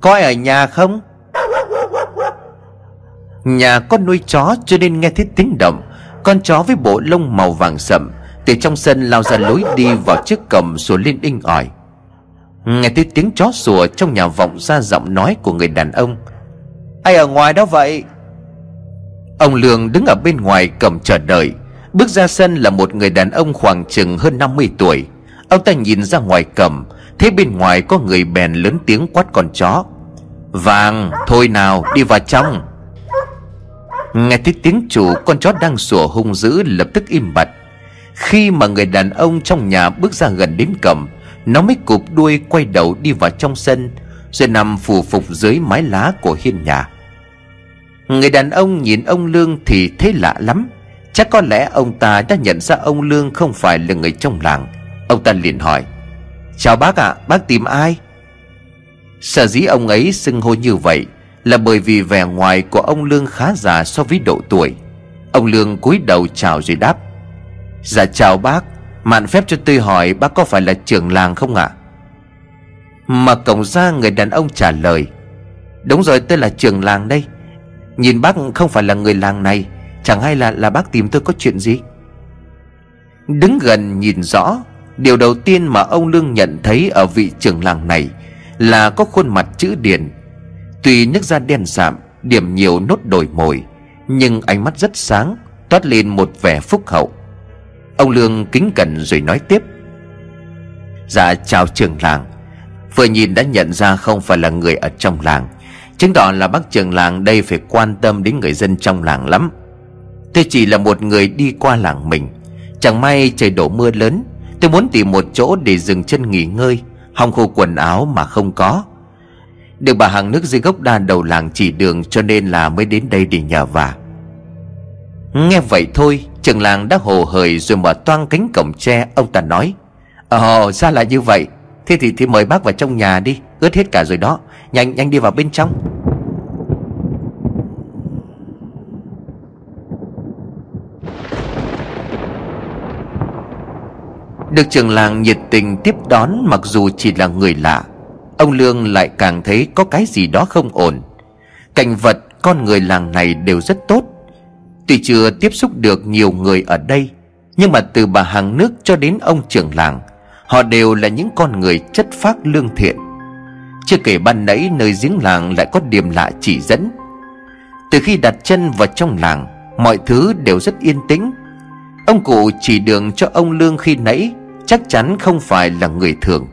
Có ai ở nhà không? Nhà có nuôi chó cho nên nghe thấy tiếng động. Con chó với bộ lông màu vàng sậm Từ trong sân lao ra lối đi vào chiếc cầm sủa lên inh ỏi Nghe thấy tiếng chó sủa trong nhà vọng ra giọng nói của người đàn ông. Ai ở ngoài đó vậy? Ông Lương đứng ở bên ngoài cầm chờ đợi. Bước ra sân là một người đàn ông khoảng chừng hơn 50 tuổi. Ông ta nhìn ra ngoài cầm Thấy bên ngoài có người bèn lớn tiếng quát con chó. Vàng thôi nào đi vào trong Nghe thấy tiếng chủ con chó đang sủa hung dữ lập tức im bặt. Khi mà người đàn ông trong nhà bước ra gần đến cầm Nó mới cụp đuôi quay đầu đi vào trong sân Rồi nằm phù phục dưới mái lá của hiên nhà. Người đàn ông nhìn ông Lương thì thấy lạ lắm. Chắc có lẽ ông ta đã nhận ra ông Lương không phải là người trong làng. Ông ta liền hỏi Chào bác ạ, à, bác tìm ai? Sở dĩ ông ấy xưng hô như vậy là bởi vì vẻ ngoài của ông Lương khá già so với độ tuổi. Ông Lương cúi đầu chào rồi đáp Dạ chào bác, Mạn phép cho tôi hỏi bác có phải là trưởng làng không ạ? Mà cổng ra người đàn ông trả lời, Đúng rồi, tôi là trưởng làng đây. Nhìn bác không phải là người làng này, Chẳng hay là là bác tìm tôi có chuyện gì? Đứng gần nhìn rõ, Điều đầu tiên mà ông Lương nhận thấy ở vị trưởng làng này Là có khuôn mặt chữ điền Tuy nước da đen sạm, Điểm nhiều nốt đồi mồi, Nhưng ánh mắt rất sáng, Toát lên một vẻ phúc hậu. Ông Lương kính cẩn rồi nói tiếp. Dạ chào trường làng. Vừa nhìn đã nhận ra không phải là người ở trong làng. Chứng tỏ là bác trường làng đây phải quan tâm đến người dân trong làng lắm. Tôi chỉ là một người đi qua làng mình. Chẳng may trời đổ mưa lớn, Tôi muốn tìm một chỗ để dừng chân nghỉ ngơi, Hòng khô quần áo mà không có được bà hàng nước dưới gốc đa đầu làng chỉ đường Cho nên là mới đến đây để nhờ vả. Nghe vậy thôi, Trường làng đã hồ hởi rồi mở toang cánh cổng tre, Ông ta nói. Ồ ra là như vậy. Thế thì thì mời bác vào trong nhà đi, Ướt hết cả rồi đó. Nhanh nhanh đi vào bên trong. Được trường làng nhiệt tình tiếp đón, mặc dù chỉ là người lạ Ông Lương lại càng thấy có cái gì đó không ổn. Cảnh vật, con người làng này đều rất tốt. Tuy chưa tiếp xúc được nhiều người ở đây, Nhưng mà từ bà hàng nước cho đến ông trưởng làng, Họ đều là những con người chất phác lương thiện. Chưa kể ban nãy nơi giếng làng lại có điểm lạ chỉ dẫn. Từ khi đặt chân vào trong làng, Mọi thứ đều rất yên tĩnh. Ông cụ chỉ đường cho ông Lương khi nãy Chắc chắn không phải là người thường.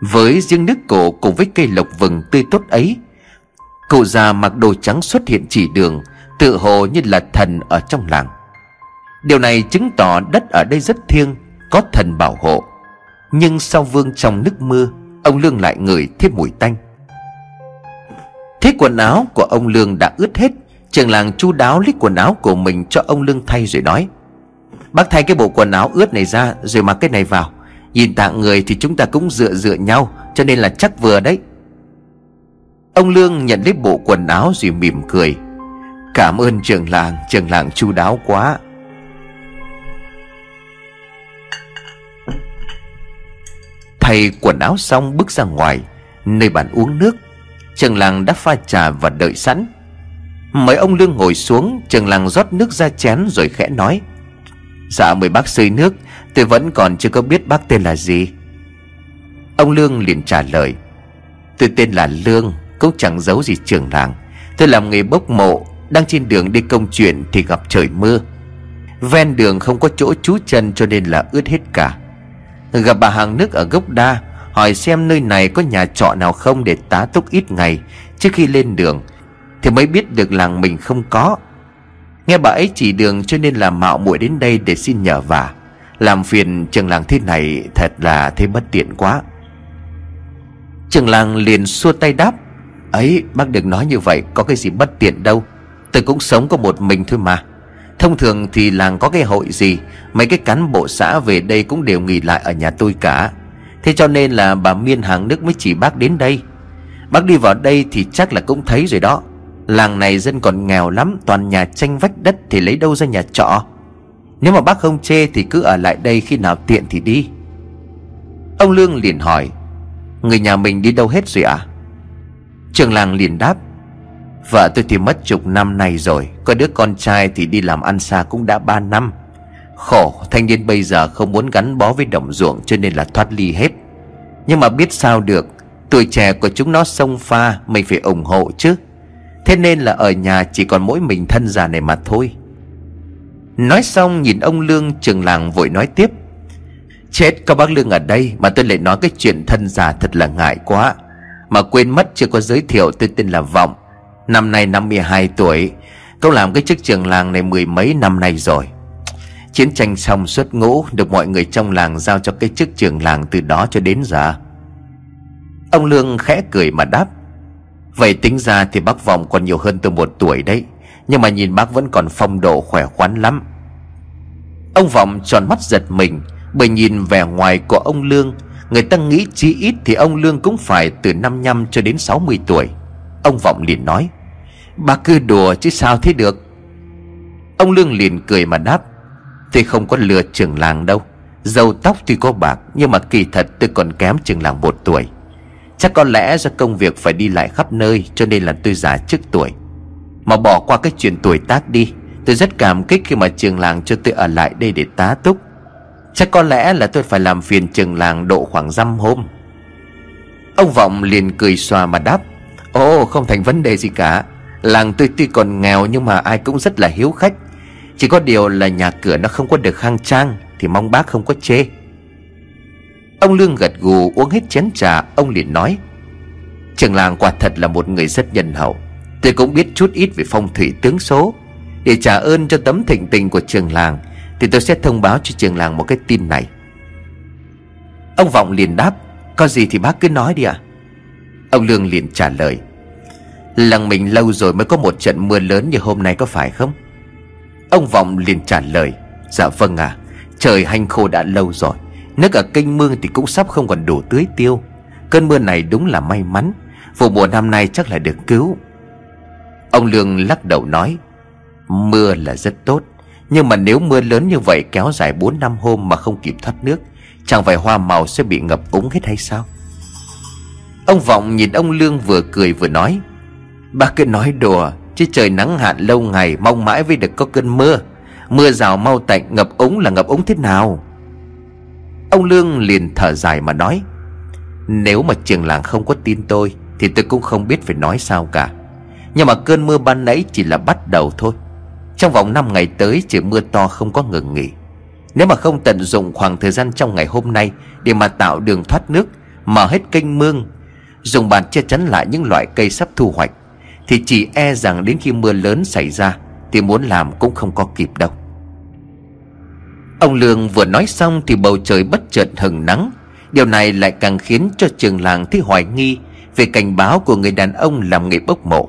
Với riêng nước cổ cùng với cây lộc vừng tươi tốt ấy, Cụ già mặc đồ trắng xuất hiện chỉ đường, Tự hồ như là thần ở trong làng. Điều này chứng tỏ đất ở đây rất thiêng, Có thần bảo hộ. Nhưng sau vương trong nước mưa, Ông Lương lại ngửi thêm mùi tanh. Thế quần áo của ông Lương đã ướt hết, Trường làng chu đáo lấy quần áo của mình cho ông Lương thay rồi nói, Bác thay cái bộ quần áo ướt này ra Rồi mặc cái này vào. Nhìn tạng người thì chúng ta cũng dựa dựa nhau, Cho nên là chắc vừa đấy. Ông Lương nhận lấy bộ quần áo rồi mỉm cười. Cảm ơn trường làng Trường làng chu đáo quá. Thay quần áo xong bước ra ngoài, Nơi bàn uống nước. Trường làng đã pha trà và đợi sẵn. Mời ông Lương ngồi xuống Trường làng rót nước ra chén rồi khẽ nói. Dạ mời bác xơi nước, Tôi vẫn còn chưa có biết bác tên là gì. Ông Lương liền trả lời, Tôi tên là Lương, Cũng chẳng giấu gì trường làng. Tôi làm nghề bốc mộ, Đang trên đường đi công chuyện thì gặp trời mưa. Ven đường không có chỗ trú chân cho nên là ướt hết cả. Gặp bà hàng nước ở gốc đa, Hỏi xem nơi này có nhà trọ nào không để tá túc ít ngày. Trước khi lên đường Thì mới biết được làng mình không có. Nghe bà ấy chỉ đường cho nên là mạo muội đến đây để xin nhờ vả. Làm phiền trường làng thế này thật là thế bất tiện quá. Trường làng liền xua tay đáp, Ấy, bác đừng nói như vậy, Có cái gì bất tiện đâu. Tôi cũng sống có một mình thôi mà. Thông thường thì làng có cái hội gì, Mấy cái cán bộ xã về đây cũng đều nghỉ lại ở nhà tôi cả. Thế cho nên là bà Miên hàng nước mới chỉ bác đến đây. Bác đi vào đây thì chắc là cũng thấy rồi đó. Làng này dân còn nghèo lắm, Toàn nhà tranh vách đất thì lấy đâu ra nhà trọ. Nếu mà bác không chê thì cứ ở lại đây, khi nào tiện thì đi. Ông Lương liền hỏi, Người nhà mình đi đâu hết rồi ạ? À? Trường làng liền đáp, Vợ tôi thì mất chục năm nay rồi, Có đứa con trai thì đi làm ăn xa cũng đã ba năm. Khổ, thanh niên bây giờ không muốn gắn bó với đồng ruộng Cho nên là thoát ly hết. Nhưng mà biết sao được, Tuổi trẻ của chúng nó sông pha Mình phải ủng hộ chứ. Thế nên là ở nhà chỉ còn mỗi mình thân già này mà thôi. Nói xong, nhìn ông Lương, trường làng vội nói tiếp. Chết có bác Lương ở đây, Mà tôi lại nói cái chuyện thân già thật là ngại quá. Mà quên mất chưa có giới thiệu, tôi tên là Vọng. Năm nay 52 tuổi. Cậu làm cái chức trường làng này mười mấy năm nay rồi. Chiến tranh xong xuất ngũ, Được mọi người trong làng giao cho cái chức trường làng từ đó cho đến giờ. Ông Lương khẽ cười mà đáp. Vậy tính ra thì bác Vọng còn nhiều hơn tôi một tuổi đấy. Nhưng mà nhìn bác vẫn còn phong độ khỏe khoắn lắm. Ông Vọng tròn mắt giật mình, Bởi nhìn vẻ ngoài của ông Lương. Người ta nghĩ chí ít thì ông Lương cũng phải từ 55 cho đến 60 tuổi. Ông Vọng liền nói, Bác cứ đùa chứ sao thế được? Ông Lương liền cười mà đáp, Tôi không có lừa trưởng làng đâu. Dầu tóc tuy có bạc, Nhưng mà kỳ thật tôi còn kém trưởng làng một tuổi. Chắc có lẽ do công việc phải đi lại khắp nơi, Cho nên là tôi già trước tuổi. Mà bỏ qua cái chuyện tuổi tác đi, Tôi rất cảm kích khi mà trường làng cho tôi ở lại đây để tá túc. Chắc có lẽ là tôi phải làm phiền trường làng độ khoảng dăm hôm. Ông Vọng liền cười xòa mà đáp, Ồ, không thành vấn đề gì cả. Làng tôi tuy còn nghèo nhưng mà ai cũng rất là hiếu khách. Chỉ có điều là nhà cửa nó không có được khang trang, Thì mong bác không có chê. Ông Lương gật gù uống hết chén trà, Ông liền nói, Trường làng quả thật là một người rất nhân hậu. Tôi cũng biết chút ít về phong thủy tướng số. Để trả ơn cho tấm thịnh tình của trường làng, Thì tôi sẽ thông báo cho trường làng một cái tin này. Ông Vọng liền đáp, Có gì thì bác cứ nói đi ạ. À? Ông Lương liền trả lời, Làng mình lâu rồi mới có một trận mưa lớn như hôm nay có phải không? Ông Vọng liền trả lời Dạ vâng à Trời hanh khô đã lâu rồi. Nước ở kênh mương thì cũng sắp không còn đủ tưới tiêu. Cơn mưa này đúng là may mắn. Vụ mùa năm nay chắc là được cứu. Ông Lương lắc đầu nói, Mưa là rất tốt, Nhưng mà nếu mưa lớn như vậy kéo dài 4 năm hôm mà không kịp thoát nước, Chẳng phải hoa màu sẽ bị ngập úng hết hay sao? Ông Vọng nhìn ông Lương vừa cười vừa nói, Bác cứ nói đùa, Chứ trời nắng hạn lâu ngày, Mong mãi mới được có cơn mưa. Mưa rào mau tạnh, ngập úng là ngập úng thế nào? Ông Lương liền thở dài mà nói, Nếu mà trường làng không có tin tôi, Thì tôi cũng không biết phải nói sao cả. Nhưng mà cơn mưa ban nãy chỉ là bắt đầu thôi. Trong vòng 5 ngày tới chỉ mưa to không có ngừng nghỉ. Nếu mà không tận dụng khoảng thời gian trong ngày hôm nay Để mà tạo đường thoát nước, Mở hết kênh mương, Dùng bàn che chắn lại những loại cây sắp thu hoạch, Thì chỉ e rằng đến khi mưa lớn xảy ra, Thì muốn làm cũng không có kịp đâu. Ông Lương vừa nói xong thì bầu trời bất chợt hừng nắng. Điều này lại càng khiến cho trường làng thấy hoài nghi Về cảnh báo của người đàn ông làm nghề bốc mộ.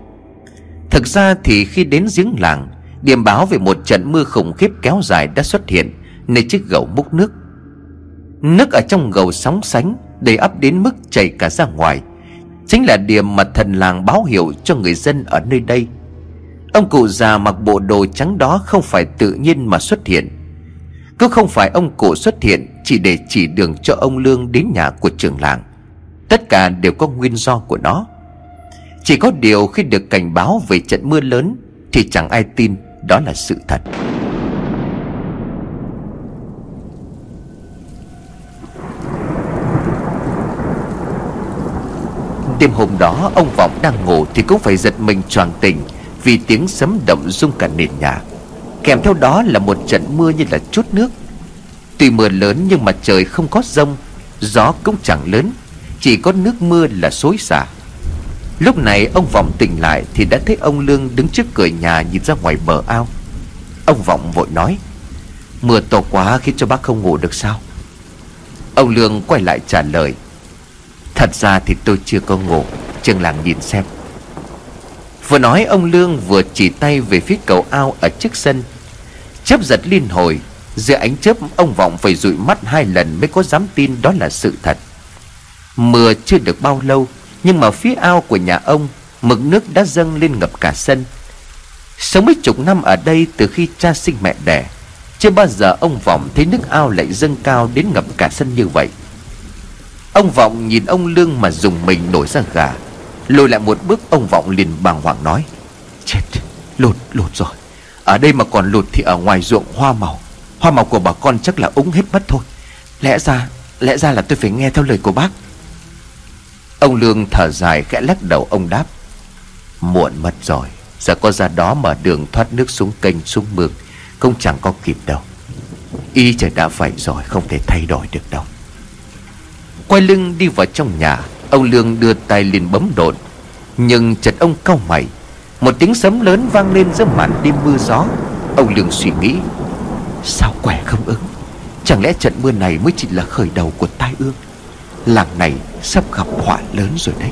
Thực ra thì khi đến giếng làng, Điểm báo về một trận mưa khủng khiếp kéo dài đã xuất hiện Nơi chiếc gầu múc nước. Nước ở trong gầu sóng sánh, Đầy ấp đến mức chảy cả ra ngoài. Chính là điểm mà thần làng báo hiệu cho người dân ở nơi đây. Ông cụ già mặc bộ đồ trắng đó không phải tự nhiên mà xuất hiện. Cứ không phải ông cụ xuất hiện Chỉ để chỉ đường cho ông Lương đến nhà của trường làng. Tất cả đều có nguyên do của nó. Chỉ có điều khi được cảnh báo về trận mưa lớn Thì chẳng ai tin đó là sự thật. Đêm hôm đó, ông Vọng đang ngủ Thì cũng phải giật mình choàng tỉnh Vì tiếng sấm động rung cả nền nhà. Kèm theo đó là một trận mưa như là chút nước. Tuy mưa lớn nhưng mà trời không có rông, Gió cũng chẳng lớn, Chỉ có nước mưa là xối xả. Lúc này ông Vọng tỉnh lại Thì đã thấy ông Lương đứng trước cửa nhà Nhìn ra ngoài bờ ao. Ông Vọng vội nói, Mưa to quá khiến cho bác không ngủ được sao? Ông Lương quay lại trả lời, Thật ra thì tôi chưa có ngủ Trường làng nhìn xem. Vừa nói, ông Lương vừa chỉ tay về phía cầu ao ở trước sân. Chớp giật liên hồi, Giữa ánh chớp ông Vọng phải dụi mắt hai lần mới có dám tin đó là sự thật. Mưa chưa được bao lâu, Nhưng mà phía ao của nhà ông, Mực nước đã dâng lên ngập cả sân. Sống mấy chục năm ở đây từ khi cha sinh mẹ đẻ, Chưa bao giờ ông Vọng thấy nước ao lại dâng cao đến ngập cả sân như vậy. Ông Vọng nhìn ông Lương mà dùng mình nổi ra gà, Lùi lại một bước, ông Vọng liền bàng hoàng nói, Chết, lột lột rồi. Ở đây mà còn lụt thì ở ngoài ruộng hoa màu. Hoa màu của bà con chắc là úng hết mất thôi. Lẽ ra Lẽ ra là tôi phải nghe theo lời của bác. Ông Lương thở dài khẽ lắc đầu, ông đáp. Muộn mất rồi. Giờ có ra đó mở đường thoát nước xuống kênh, xuống mương không chẳng có kịp đâu. Y trời đã vậy rồi, không thể thay đổi được đâu. Quay lưng đi vào trong nhà, Ông Lương đưa tay lên bấm đột. Nhưng chợt ông cau mày một tiếng sấm lớn vang lên giữa màn đêm mưa gió. Ông Lương suy nghĩ, Sao quẻ không ứng? Chẳng lẽ trận mưa này mới chỉ là khởi đầu của tai ương? Làng này sắp gặp họa lớn rồi đấy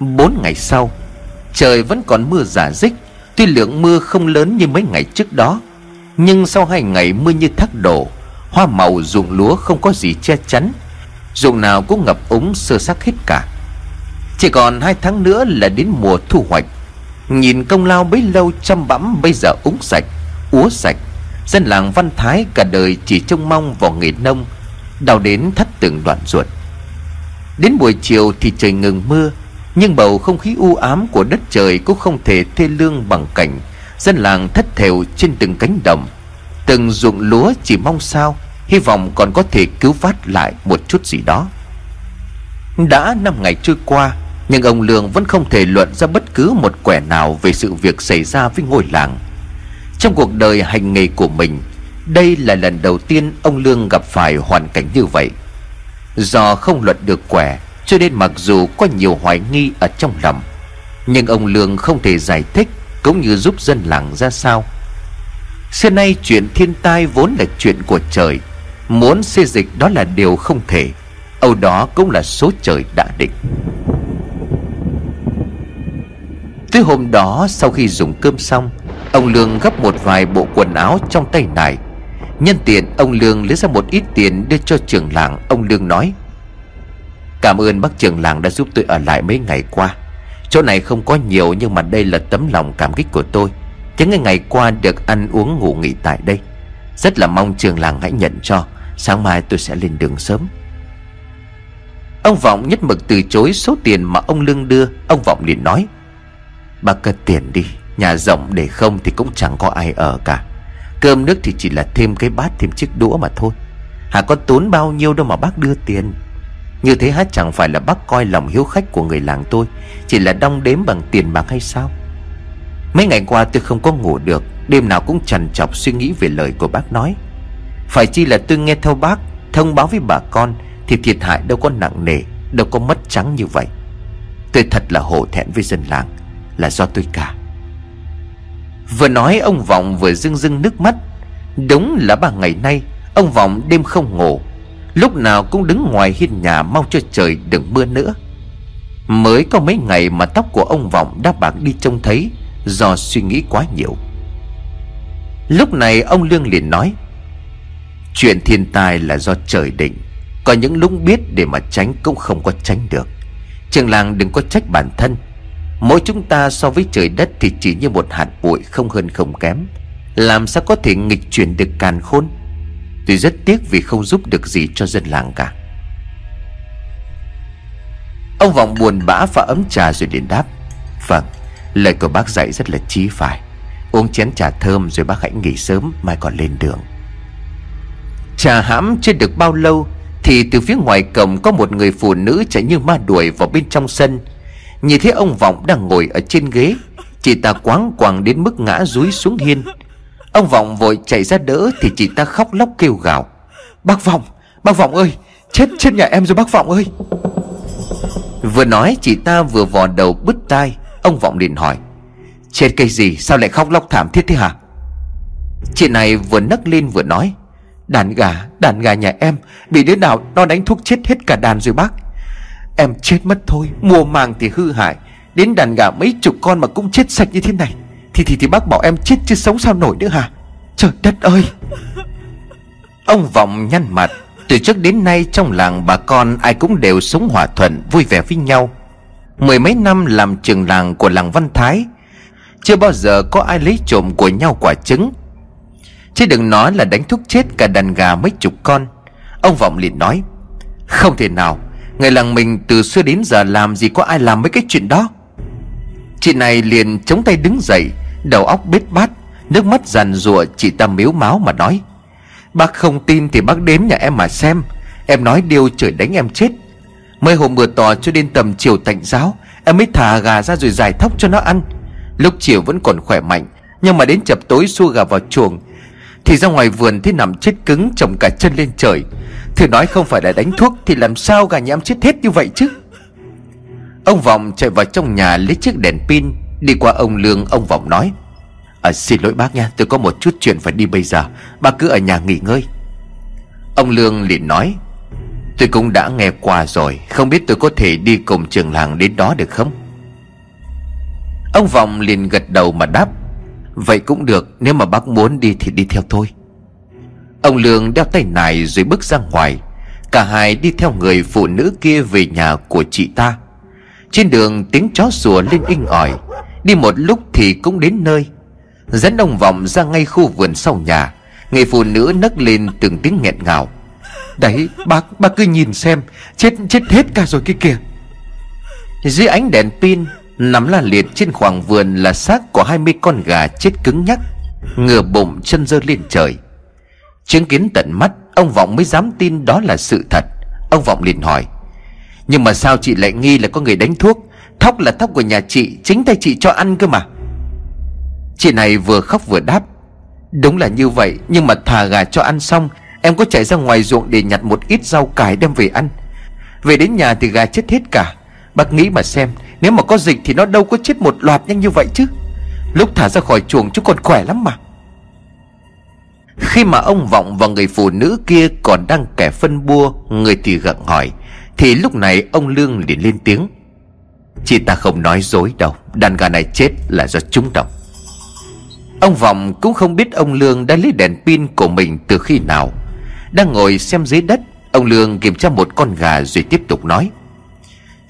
Bốn ngày sau, Trời vẫn còn mưa giả dích. Tuy lượng mưa không lớn như mấy ngày trước đó, Nhưng sau hai ngày mưa như thác đổ, Hoa màu ruộng lúa không có gì che chắn, Ruộng nào cũng ngập úng sơ sắc hết cả. Chỉ còn hai tháng nữa là đến mùa thu hoạch. Nhìn công lao bấy lâu chăm bẵm bây giờ úng sạch, Úa sạch, Dân làng Văn Thái cả đời chỉ trông mong vào nghề nông, Đào đến thắt từng đoạn ruột. Đến buổi chiều thì trời ngừng mưa nhưng bầu không khí u ám của đất trời cũng không thể thê lương bằng cảnh. Dân làng thất thểu trên từng cánh đồng. Từng ruộng lúa chỉ mong sao, Hy vọng còn có thể cứu vát lại một chút gì đó. Đã năm ngày trôi qua, Nhưng ông Lương vẫn không thể luận ra bất cứ một quẻ nào Về sự việc xảy ra với ngôi làng. Trong cuộc đời hành nghề của mình, Đây là lần đầu tiên ông Lương gặp phải hoàn cảnh như vậy. Do không luận được quẻ cho nên mặc dù có nhiều hoài nghi ở trong lòng, Nhưng ông Lương không thể giải thích Cũng như giúp dân làng ra sao. Xưa nay chuyện thiên tai vốn là chuyện của trời, Muốn xê dịch đó là điều không thể, Âu đó cũng là số trời đã định. Tới hôm đó, sau khi dùng cơm xong, Ông Lương gấp một vài bộ quần áo trong tay này Nhân tiện, ông Lương lấy ra một ít tiền đưa cho trưởng làng. Ông Lương nói Cảm ơn bác trưởng làng đã giúp tôi ở lại mấy ngày qua. Chỗ này không có nhiều nhưng mà đây là tấm lòng cảm kích của tôi. Những ngày qua được ăn uống ngủ nghỉ tại đây. Rất là mong trường làng hãy nhận cho. Sáng mai tôi sẽ lên đường sớm. Ông Vọng nhất mực từ chối số tiền mà ông Lương đưa. Ông Vọng liền nói, Bác cất tiền đi, Nhà rộng để không thì cũng chẳng có ai ở cả. Cơm nước thì chỉ là thêm cái bát, thêm chiếc đũa mà thôi. Hà có tốn bao nhiêu đâu mà bác đưa tiền. Như thế hát chẳng phải là bác coi lòng hiếu khách của người làng tôi, Chỉ là đong đếm bằng tiền bạc hay sao? Mấy ngày qua tôi không có ngủ được, Đêm nào cũng trằn trọc suy nghĩ về lời của bác nói. Phải chi là tôi nghe theo bác, Thông báo với bà con, Thì thiệt hại đâu có nặng nề, Đâu có mất trắng như vậy. Tôi thật là hổ thẹn với dân làng, Là do tôi cả. Vừa nói ông Vọng vừa rưng rưng nước mắt. Đúng là ba ngày nay, Ông Vọng đêm không ngủ Lúc nào cũng đứng ngoài hiên nhà Mong cho trời đừng mưa nữa. Mới có mấy ngày mà tóc của ông Vọng đã bạc đi trông thấy, Do suy nghĩ quá nhiều. Lúc này ông Lương liền nói, Chuyện thiên tai là do trời định, Có những lúc biết để mà tránh cũng không có tránh được. Trường làng đừng có trách bản thân, Mỗi chúng ta so với trời đất thì chỉ như một hạt bụi không hơn không kém. Làm sao có thể nghịch chuyển được càn khôn? Tôi rất tiếc vì không giúp được gì cho dân làng cả. Ông Vọng buồn bã pha ấm trà rồi đến đáp. Vâng Lời của bác dạy rất là chí phải. Uống chén trà thơm rồi bác hãy nghỉ sớm, Mai còn lên đường. Trà hãm chưa được bao lâu Thì từ phía ngoài cổng có một người phụ nữ chạy như ma đuổi vào bên trong sân. Nhìn thấy ông Vọng đang ngồi ở trên ghế, Chị ta quáng quàng đến mức ngã rúi xuống hiên. Ông Vọng vội chạy ra đỡ Thì chị ta khóc lóc kêu gào. Bác Vọng, bác Vọng ơi Chết chết nhà em rồi bác Vọng ơi. Vừa nói chị ta vừa vò đầu bứt tai. Ông Vọng liền hỏi Chết cây gì sao lại khóc lóc thảm thiết thế hả? Chị này vừa nấc lên vừa nói Đàn gà, đàn gà nhà em Bị đứa nào nó đánh thuốc chết hết cả đàn rồi bác. Em chết mất thôi Mùa màng thì hư hại Đến đàn gà mấy chục con mà cũng chết sạch như thế này. Thì thì thì bác bảo em chết chứ sống sao nổi nữa hả? Trời đất ơi! Ông Vọng nhăn mặt. Từ trước đến nay trong làng bà con Ai cũng đều sống hòa thuận, vui vẻ với nhau. Mười mấy năm làm trường làng của làng Văn Thái, Chưa bao giờ có ai lấy trộm của nhau quả trứng. Chứ đừng nói là đánh thuốc chết cả đàn gà mấy chục con. Ông Vọng liền nói, Không thể nào, Người làng mình từ xưa đến giờ làm gì có ai làm mấy cái chuyện đó. Chị này liền chống tay đứng dậy, Đầu óc bết bát, Nước mắt giàn rụa chị ta miếu máu mà nói. Bác không tin thì bác đến nhà em mà xem, Em nói điều trời đánh em chết. Mấy hôm mưa to cho đến tầm chiều tạnh giáo, Em mới thả gà ra rồi giải thóc cho nó ăn. Lúc chiều vẫn còn khỏe mạnh, Nhưng mà đến chập tối xua gà vào chuồng, Thì ra ngoài vườn thấy nằm chết cứng Trồng cả chân lên trời. Thử nói không phải là đánh thuốc Thì làm sao gà nhà em chết hết như vậy chứ? Ông Vọng chạy vào trong nhà lấy chiếc đèn pin Đi qua ông Lương ông Vọng nói à, Xin lỗi bác nha tôi có một chút chuyện phải đi bây giờ Bác cứ ở nhà nghỉ ngơi. Ông Lương liền nói Tôi cũng đã nghe qua rồi Không biết tôi có thể đi cùng trường làng đến đó được không? Ông Vọng liền gật đầu mà đáp Vậy cũng được Nếu mà bác muốn đi thì đi theo thôi Ông Lương đeo tay nải rồi bước ra ngoài Cả hai đi theo người phụ nữ kia về nhà của chị ta. Trên đường tiếng chó sủa lên inh ỏi. Đi một lúc thì cũng đến nơi. Dẫn ông Vọng ra ngay khu vườn sau nhà. Người phụ nữ nấc lên từng tiếng nghẹn ngào. Đấy bác bác cứ nhìn xem. Chết chết hết cả rồi kia kìa. Dưới ánh đèn pin Nằm la liệt trên khoảng vườn là xác của hai mươi con gà chết cứng nhắc Ngửa bụng chân dơ lên trời. Chứng kiến tận mắt Ông Vọng mới dám tin đó là sự thật. Ông Vọng liền hỏi nhưng mà sao chị lại nghi là có người đánh thuốc? Thóc là thóc của nhà chị, Chính tay chị cho ăn cơ mà. Chị này vừa khóc vừa đáp. Đúng là như vậy, Nhưng mà thả gà cho ăn xong, Em có chạy ra ngoài ruộng để nhặt một ít rau cải đem về ăn. Về đến nhà thì gà chết hết cả. Bác nghĩ mà xem, Nếu mà có dịch thì nó đâu có chết một loạt nhanh như vậy chứ. Lúc thả ra khỏi chuồng chúng còn khỏe lắm mà. Khi mà ông Vọng và người phụ nữ kia còn đang kẻ phân bua, Người thì gặng hỏi. Thì lúc này ông Lương liền lên tiếng. Chị ta không nói dối đâu, Đàn gà này chết là do trúng độc Ông Vọng cũng không biết ông Lương đã lấy đèn pin của mình từ khi nào. Đang ngồi xem dưới đất, Ông Lương kiểm tra một con gà rồi tiếp tục nói.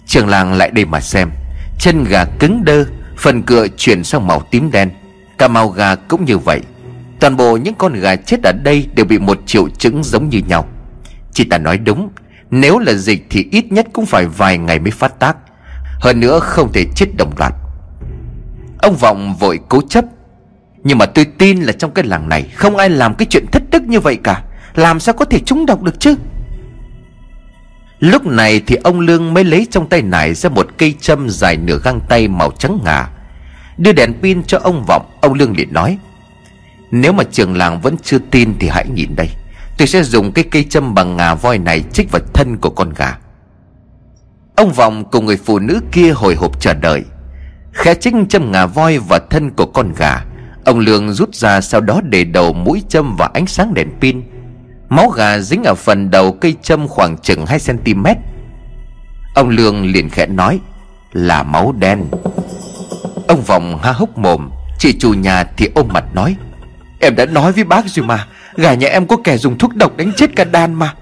Trường làng lại đây mà xem. Chân gà cứng đơ, Phần cựa chuyển sang màu tím đen. Cả màu gà cũng như vậy. Toàn bộ những con gà chết ở đây Đều bị một triệu chứng giống như nhau. Chị ta nói đúng nếu là dịch thì ít nhất cũng phải vài ngày mới phát tác. Hơn nữa không thể chết đồng loạt. Ông Vọng vội cố chấp. Nhưng mà tôi tin là trong cái làng này Không ai làm cái chuyện thất đức như vậy cả. Làm sao có thể trúng độc được chứ? Lúc này thì ông Lương mới lấy trong tay nải ra một cây châm dài nửa găng tay màu trắng ngà. Đưa đèn pin cho ông Vọng. Ông Lương liền nói, Nếu mà trường làng vẫn chưa tin thì hãy nhìn đây. Tôi sẽ dùng cái cây châm bằng ngà voi này Chích vào thân của con gà. Ông Vọng cùng người phụ nữ kia hồi hộp chờ đợi. Khẽ chích châm ngà voi vào thân của con gà. Ông Lương rút ra sau đó để đầu mũi châm vào ánh sáng đèn pin. Máu gà dính ở phần đầu cây châm khoảng chừng 2cm Ông Lương liền khẽ nói, Là máu đen. Ông Vọng há hốc mồm Chị chủ nhà thì ôm mặt nói, Em đã nói với bác rồi mà Gà nhà em có kẻ dùng thuốc độc đánh chết cả đàn mà.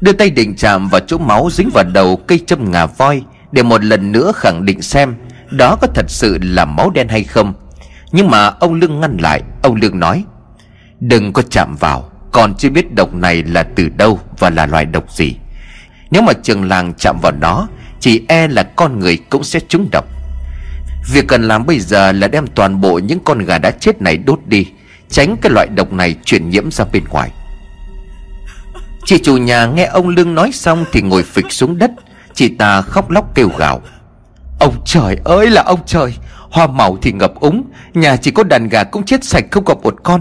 Đưa tay định chạm vào chỗ máu dính vào đầu cây châm ngà voi Để một lần nữa khẳng định xem Đó có thật sự là máu đen hay không. Nhưng mà ông Lương ngăn lại, Ông Lương nói, Đừng có chạm vào Còn chưa biết độc này là từ đâu Và là loại độc gì. Nếu mà trường làng chạm vào nó, Chỉ e là con người cũng sẽ trúng độc. Việc cần làm bây giờ là đem toàn bộ những con gà đã chết này đốt đi Tránh cái loại độc này chuyển nhiễm ra bên ngoài. Chị chủ nhà nghe ông Lương nói xong thì ngồi phịch xuống đất. Chị ta khóc lóc kêu gào. Ông trời ơi là ông trời, Hoa màu thì ngập úng, Nhà chỉ có đàn gà cũng chết sạch không còn một con.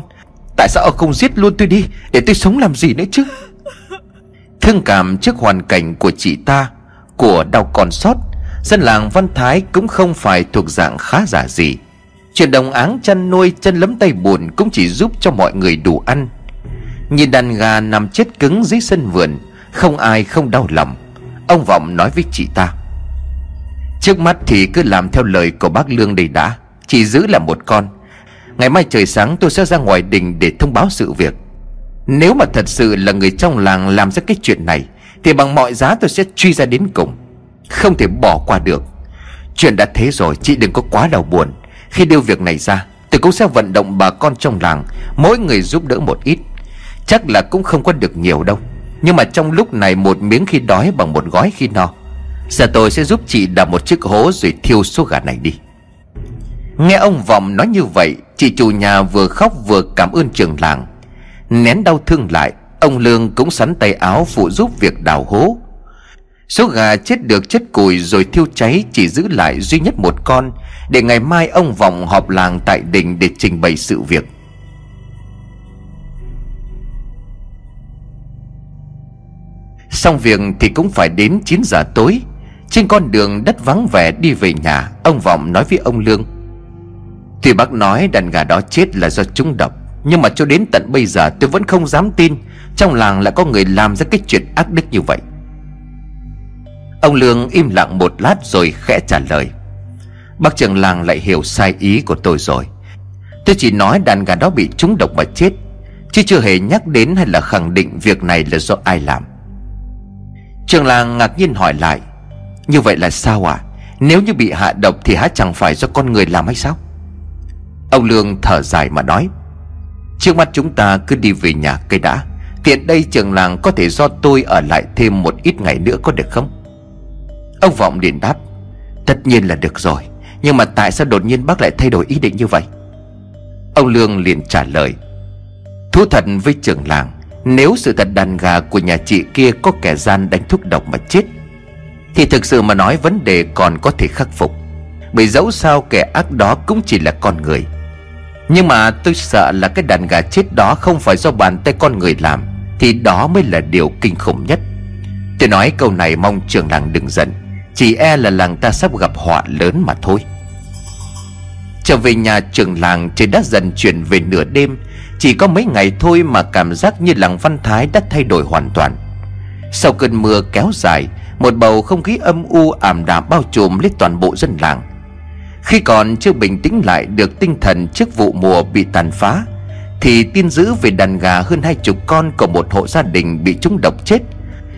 Tại sao ông không giết luôn tôi đi, Để tôi sống làm gì nữa chứ? Thương cảm trước hoàn cảnh của chị ta, Của đau còn sót, Dân làng Văn Thái cũng không phải thuộc dạng khá giả gì. Chuyện đồng áng chăn nuôi chân lấm tay buồn Cũng chỉ giúp cho mọi người đủ ăn. Nhìn đàn gà nằm chết cứng dưới sân vườn, Không ai không đau lòng. Ông Vọng nói với chị ta, Trước mắt thì cứ làm theo lời của bác Lương đầy đã, Chỉ giữ là một con. Ngày mai trời sáng tôi sẽ ra ngoài đình để thông báo sự việc. Nếu mà thật sự là người trong làng làm ra cái chuyện này, Thì bằng mọi giá tôi sẽ truy ra đến cùng. Không thể bỏ qua được. Chuyện đã thế rồi, chị đừng có quá đau buồn. Khi đưa việc này ra Tôi cũng sẽ vận động bà con trong làng, Mỗi người giúp đỡ một ít. Chắc là cũng không có được nhiều đâu, Nhưng mà trong lúc này một miếng khi đói bằng một gói khi no, Giờ tôi sẽ giúp chị đào một chiếc hố rồi thiêu số gà này đi. Nghe ông Vọng nói như vậy, Chị chủ nhà vừa khóc vừa cảm ơn trường làng. Nén đau thương lại, Ông Lương cũng sắn tay áo phụ giúp việc đào hố. Số gà chết được chất củi rồi thiêu cháy Chỉ giữ lại duy nhất một con để ngày mai ông Vọng họp làng tại đình Để trình bày sự việc. Xong việc thì cũng phải đến 9 giờ tối. Trên con đường đất vắng vẻ đi về nhà, Ông Vọng nói với ông Lương. Tuy bác nói đàn gà đó chết là do trúng độc. Nhưng mà cho đến tận bây giờ tôi vẫn không dám tin Trong làng lại có người làm ra cái chuyện ác đức như vậy. Ông Lương im lặng một lát rồi khẽ trả lời. Bác trưởng làng lại hiểu sai ý của tôi rồi. Tôi chỉ nói đàn gà đó bị trúng độc mà chết, Chứ chưa hề nhắc đến hay là khẳng định việc này là do ai làm. Trường làng ngạc nhiên hỏi lại, Như vậy là sao à Nếu như bị hạ độc thì há chẳng phải do con người làm hay sao? Ông Lương thở dài mà nói, Trước mắt chúng ta cứ đi về nhà cây đã. Tiện đây trường làng có thể do tôi ở lại thêm một ít ngày nữa có được không? Ông Vọng liền đáp, Tất nhiên là được rồi. Nhưng mà tại sao đột nhiên bác lại thay đổi ý định như vậy? Ông Lương liền trả lời, Thú thật với trưởng làng, Nếu sự thật đàn gà của nhà chị kia có kẻ gian đánh thuốc độc mà chết, Thì thực sự mà nói vấn đề còn có thể khắc phục. Bởi dẫu sao kẻ ác đó cũng chỉ là con người. Nhưng mà tôi sợ là cái đàn gà chết đó không phải do bàn tay con người làm, Thì đó mới là điều kinh khủng nhất. Tôi nói câu này mong trưởng làng đừng giận. Chỉ e là làng ta sắp gặp họa lớn mà thôi. Trở về nhà trường làng, trời đã dần chuyển về nửa đêm. Chỉ có mấy ngày thôi mà cảm giác như làng Văn Thái đã thay đổi hoàn toàn. Sau cơn mưa kéo dài, Một bầu không khí âm u ảm đạm bao trùm lên toàn bộ dân làng. Khi còn chưa bình tĩnh lại được tinh thần trước vụ mùa bị tàn phá, Thì tin dữ về đàn gà hơn hai chục con của một hộ gia đình bị trúng độc chết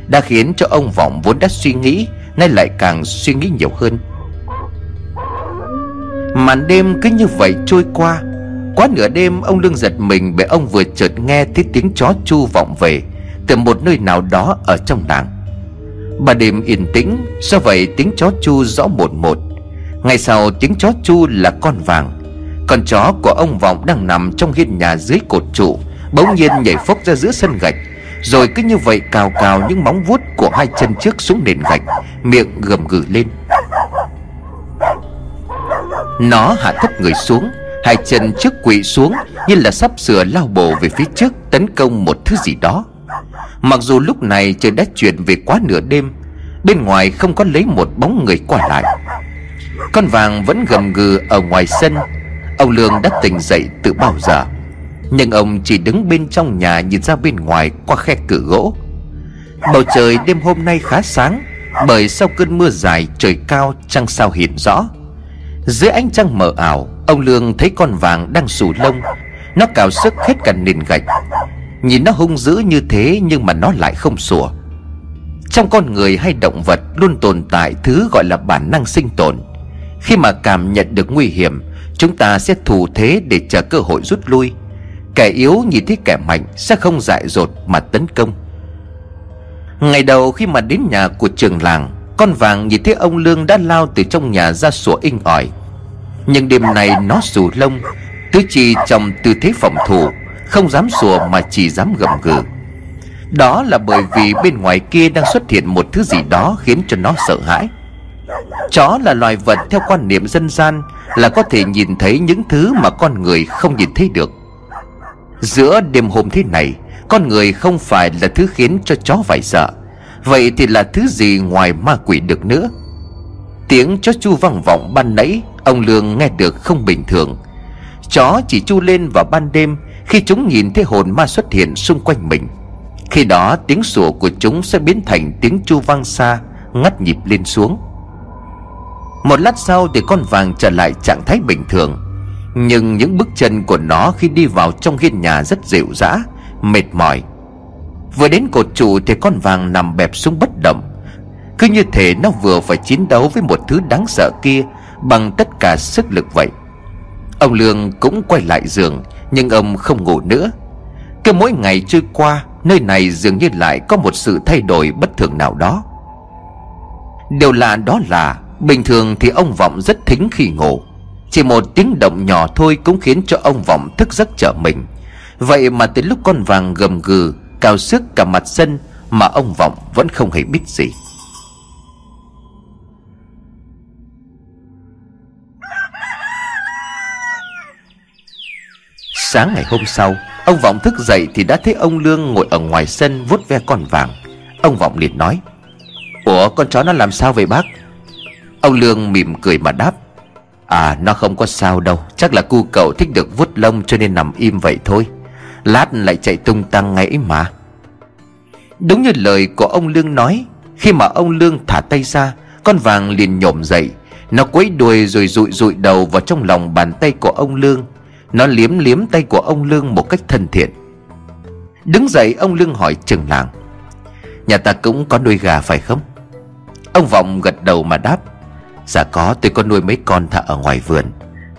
Đã khiến cho ông Vọng vốn đã suy nghĩ Nay lại càng suy nghĩ nhiều hơn. Màn đêm cứ như vậy trôi qua. Quá nửa đêm, ông Lương giật mình Bởi ông vừa chợt nghe thấy tiếng chó chu vọng về Từ một nơi nào đó ở trong làng. Bà đêm yên tĩnh, Do vậy tiếng chó chu rõ một một. Ngày sau tiếng chó chu là con vàng. Con chó của ông Vọng đang nằm trong hiên nhà dưới cột trụ, Bỗng nhiên nhảy phốc ra giữa sân gạch. Rồi cứ như vậy cào cào những móng vuốt của hai chân trước xuống nền gạch, Miệng gầm gừ lên. Nó hạ thấp người xuống, Hai chân trước quỵ xuống Như là sắp sửa lao bổ về phía trước Tấn công một thứ gì đó. Mặc dù lúc này trời đã chuyển về quá nửa đêm, Bên ngoài không có lấy một bóng người qua lại. Con vàng vẫn gầm gừ ở ngoài sân Ông Lương đã tỉnh dậy từ bao giờ? Nhưng ông chỉ đứng bên trong nhà nhìn ra bên ngoài qua khe cửa gỗ. Bầu trời đêm hôm nay khá sáng, Bởi sau cơn mưa dài, trời cao, trăng sao hiện rõ. Dưới ánh trăng mờ ảo, Ông Lương thấy con vàng đang sù lông. Nó cào sức hết cả nền gạch. Nhìn nó hung dữ như thế Nhưng mà nó lại không sủa. Trong con người hay động vật Luôn tồn tại thứ gọi là bản năng sinh tồn. Khi mà cảm nhận được nguy hiểm, Chúng ta sẽ thủ thế để chờ cơ hội rút lui. Kẻ yếu nhìn thấy kẻ mạnh Sẽ không dại dột mà tấn công. Ngày đầu khi mà đến nhà của trường làng, Con vàng nhìn thấy ông Lương đã lao từ trong nhà ra sủa inh ỏi. Nhưng đêm này nó rủ lông, Tứ chi trong tư thế phòng thủ, không dám sủa mà chỉ dám gầm gừ. Đó là bởi vì bên ngoài kia đang xuất hiện một thứ gì đó khiến cho nó sợ hãi. Chó là loài vật theo quan niệm dân gian Là có thể nhìn thấy những thứ mà con người không nhìn thấy được. Giữa đêm hôm thế này, Con người không phải là thứ khiến cho chó phải sợ dạ. Vậy thì là thứ gì ngoài ma quỷ được nữa? Tiếng chó chu vang vọng ban nãy, Ông Lương nghe được không bình thường. Chó chỉ chu lên vào ban đêm khi chúng nhìn thấy hồn ma xuất hiện xung quanh mình. Khi đó, tiếng sủa của chúng sẽ biến thành tiếng chu vang xa, Ngắt nhịp lên xuống. Một lát sau thì con vàng trở lại trạng thái bình thường. Nhưng những bước chân của nó khi đi vào trong hiên nhà rất dịu dã, Mệt mỏi. Vừa đến cột trụ thì con vàng nằm bẹp xuống bất động. Cứ như thể nó vừa phải chiến đấu với một thứ đáng sợ kia Bằng tất cả sức lực vậy. Ông Lương cũng quay lại giường, nhưng ông không ngủ nữa. Cứ mỗi ngày trôi qua, Nơi này dường như lại có một sự thay đổi bất thường nào đó. Điều lạ đó là, Bình thường thì ông Vọng rất thính khi ngủ. Chỉ một tiếng động nhỏ thôi cũng khiến cho ông Vọng thức giấc trở mình. Vậy mà tới lúc con vàng gầm gừ Cào sức cả mặt sân Mà ông Vọng vẫn không hề biết gì. Sáng ngày hôm sau, Ông Vọng thức dậy thì đã thấy ông Lương ngồi ở ngoài sân vuốt ve con vàng. Ông Vọng liền nói, Ủa, con chó nó làm sao vậy bác? Ông Lương mỉm cười mà đáp À nó không có sao đâu. Chắc là cu cậu thích được vuốt lông cho nên nằm im vậy thôi. Lát lại chạy tung tăng ngay mà. Đúng như lời của ông Lương nói, Khi mà ông Lương thả tay ra, Con vàng liền nhổm dậy. Nó quấy đuôi rồi rụi rụi đầu vào trong lòng bàn tay của ông Lương. Nó liếm liếm tay của ông Lương một cách thân thiện. Đứng dậy, ông Lương hỏi chừng làng, Nhà ta cũng có đuôi gà phải không? Ông Vọng gật đầu mà đáp Dạ có, tôi có nuôi mấy con thả ở ngoài vườn.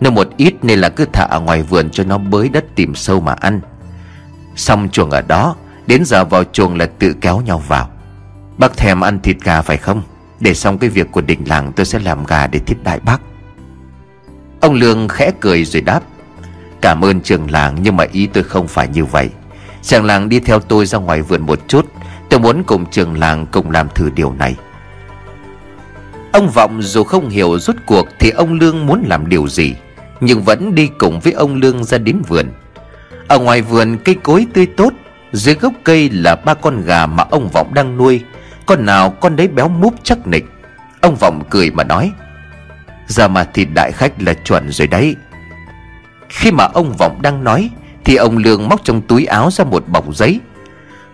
Nuôi một ít nên là cứ thả ở ngoài vườn cho nó bới đất tìm sâu mà ăn. Xong chuồng ở đó, Đến giờ vào chuồng là tự kéo nhau vào. Bác thèm ăn thịt gà phải không? Để xong cái việc của đình làng, tôi sẽ làm gà để thiết đại bác. Ông Lương khẽ cười rồi đáp, Cảm ơn trường làng, nhưng mà ý tôi không phải như vậy. Chàng làng đi theo tôi ra ngoài vườn một chút, Tôi muốn cùng trường làng cùng làm thử điều này. Ông Vọng dù không hiểu rốt cuộc Thì ông Lương muốn làm điều gì, Nhưng vẫn đi cùng với ông Lương ra đến vườn. Ở ngoài vườn, cây cối tươi tốt, Dưới gốc cây là ba con gà mà ông Vọng đang nuôi. Con nào con đấy béo múp chắc nịch. Ông Vọng cười mà nói, Giờ mà thịt đại khách là chuẩn rồi đấy. Khi mà ông Vọng đang nói, Thì ông Lương móc trong túi áo ra một bọc giấy.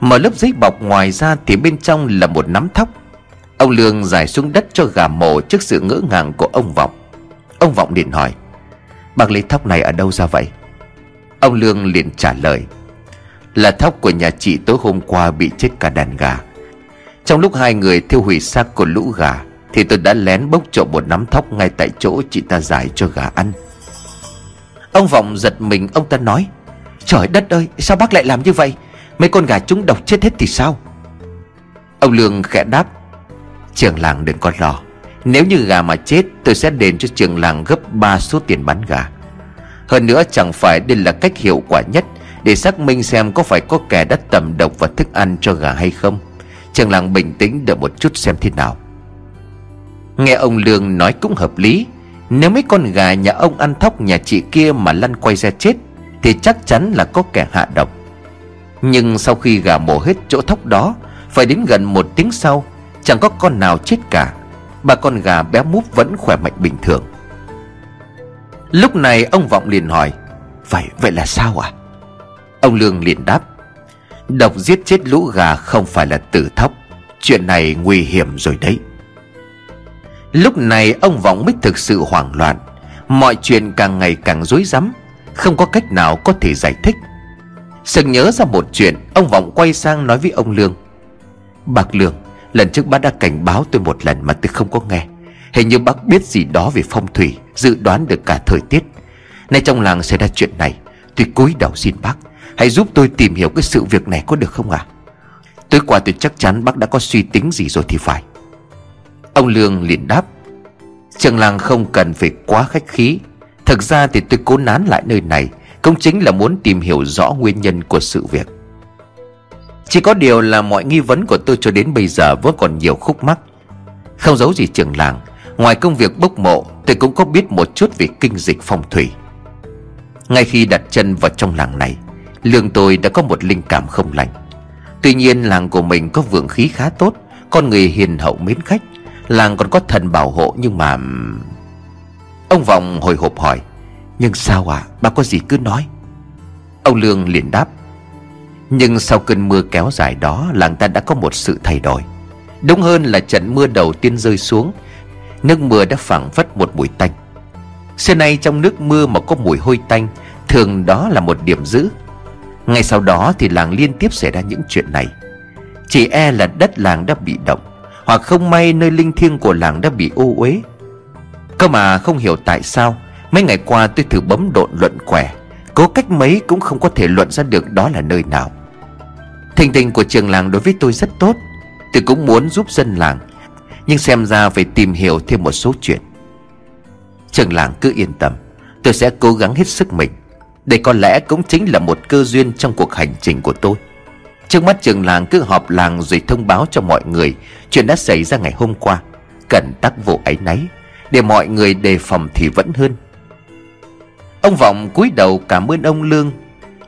Mở lớp giấy bọc ngoài ra thì bên trong là một nắm thóc. Ông Lương giải xuống đất cho gà mổ trước sự ngỡ ngàng của ông Vọng. Ông Vọng liền hỏi, Bác lấy thóc này ở đâu ra vậy? Ông Lương liền trả lời, Là thóc của nhà chị tối hôm qua bị chết cả đàn gà. Trong lúc hai người thiêu hủy xác của lũ gà, Thì tôi đã lén bốc trộm một nắm thóc ngay tại chỗ chị ta giải cho gà ăn. Ông Vọng giật mình, ông ta nói, Trời đất ơi, sao bác lại làm như vậy? Mấy con gà chúng độc chết hết thì sao? Ông Lương khẽ đáp Trường làng đừng có lo. Nếu như gà mà chết, tôi sẽ đền cho trường làng gấp 3 số tiền bán gà. Hơn nữa, chẳng phải đây là cách hiệu quả nhất Để xác minh xem có phải có kẻ đã tầm độc và thức ăn cho gà hay không. Trường làng bình tĩnh đợi một chút xem thế nào. Nghe ông Lương nói cũng hợp lý. Nếu mấy con gà nhà ông ăn thóc nhà chị kia mà lăn quay ra chết, Thì chắc chắn là có kẻ hạ độc. Nhưng sau khi gà mổ hết chỗ thóc đó, Phải đến gần một tiếng sau Chẳng có con nào chết cả Ba con gà béo múp vẫn khỏe mạnh bình thường. Lúc này ông Vọng liền hỏi, Vậy vậy là sao à Ông Lương liền đáp, Độc giết chết lũ gà không phải là tử thóc, Chuyện này nguy hiểm rồi đấy. Lúc này ông Vọng mới thực sự hoảng loạn, Mọi chuyện càng ngày càng rối rắm, Không có cách nào có thể giải thích. Sực nhớ ra một chuyện, Ông Vọng quay sang nói với ông Lương, Bác Lương Lần trước bác đã cảnh báo tôi một lần mà tôi không có nghe. Hình như bác biết gì đó về phong thủy, Dự đoán được cả thời tiết. Nay trong làng xảy ra chuyện này, Tôi cúi đầu xin bác, Hãy giúp tôi tìm hiểu cái sự việc này có được không ạ? À? Tối qua tôi chắc chắn bác đã có suy tính gì rồi thì phải. Ông Lương liền đáp, Trường làng không cần phải quá khách khí. Thực ra thì tôi cố nán lại nơi này, Cũng chính là muốn tìm hiểu rõ nguyên nhân của sự việc chỉ có điều là mọi nghi vấn của tôi cho đến bây giờ vẫn còn nhiều khúc mắc. Không giấu gì trường làng, Ngoài công việc bốc mộ, Tôi cũng có biết một chút về kinh dịch phong thủy. Ngay khi đặt chân vào trong làng này, Lương tôi đã có một linh cảm không lành. Tuy nhiên làng của mình có vượng khí khá tốt, Con người hiền hậu mến khách. Làng còn có thần bảo hộ nhưng mà Ông Vọng hồi hộp hỏi, Nhưng sao à Bà có gì cứ nói? Ông Lương liền đáp nhưng sau cơn mưa kéo dài đó, Làng ta đã có một sự thay đổi. Đúng hơn là trận mưa đầu tiên rơi xuống, Nước mưa đã phảng phất một mùi tanh. Xưa nay trong nước mưa mà có mùi hôi tanh, Thường đó là một điểm dữ Ngay sau đó thì làng liên tiếp xảy ra những chuyện này. Chỉ e là đất làng đã bị động, Hoặc không may nơi linh thiêng của làng đã bị ô uế. Cơ mà không hiểu tại sao, Mấy ngày qua tôi thử bấm độn luận quẻ Cố cách mấy cũng không có thể luận ra được đó là nơi nào. Tình tình của trường làng đối với tôi rất tốt. Tôi cũng muốn giúp dân làng, Nhưng xem ra phải tìm hiểu thêm một số chuyện. Trường làng cứ yên tâm, Tôi sẽ cố gắng hết sức mình. Đây có lẽ cũng chính là một cơ duyên trong cuộc hành trình của tôi. Trước mắt trường làng cứ họp làng rồi thông báo cho mọi người Chuyện đã xảy ra ngày hôm qua. Cần tắc vụ ấy nấy Để mọi người đề phòng thì vẫn hơn. Ông Vọng cúi đầu cảm ơn ông Lương.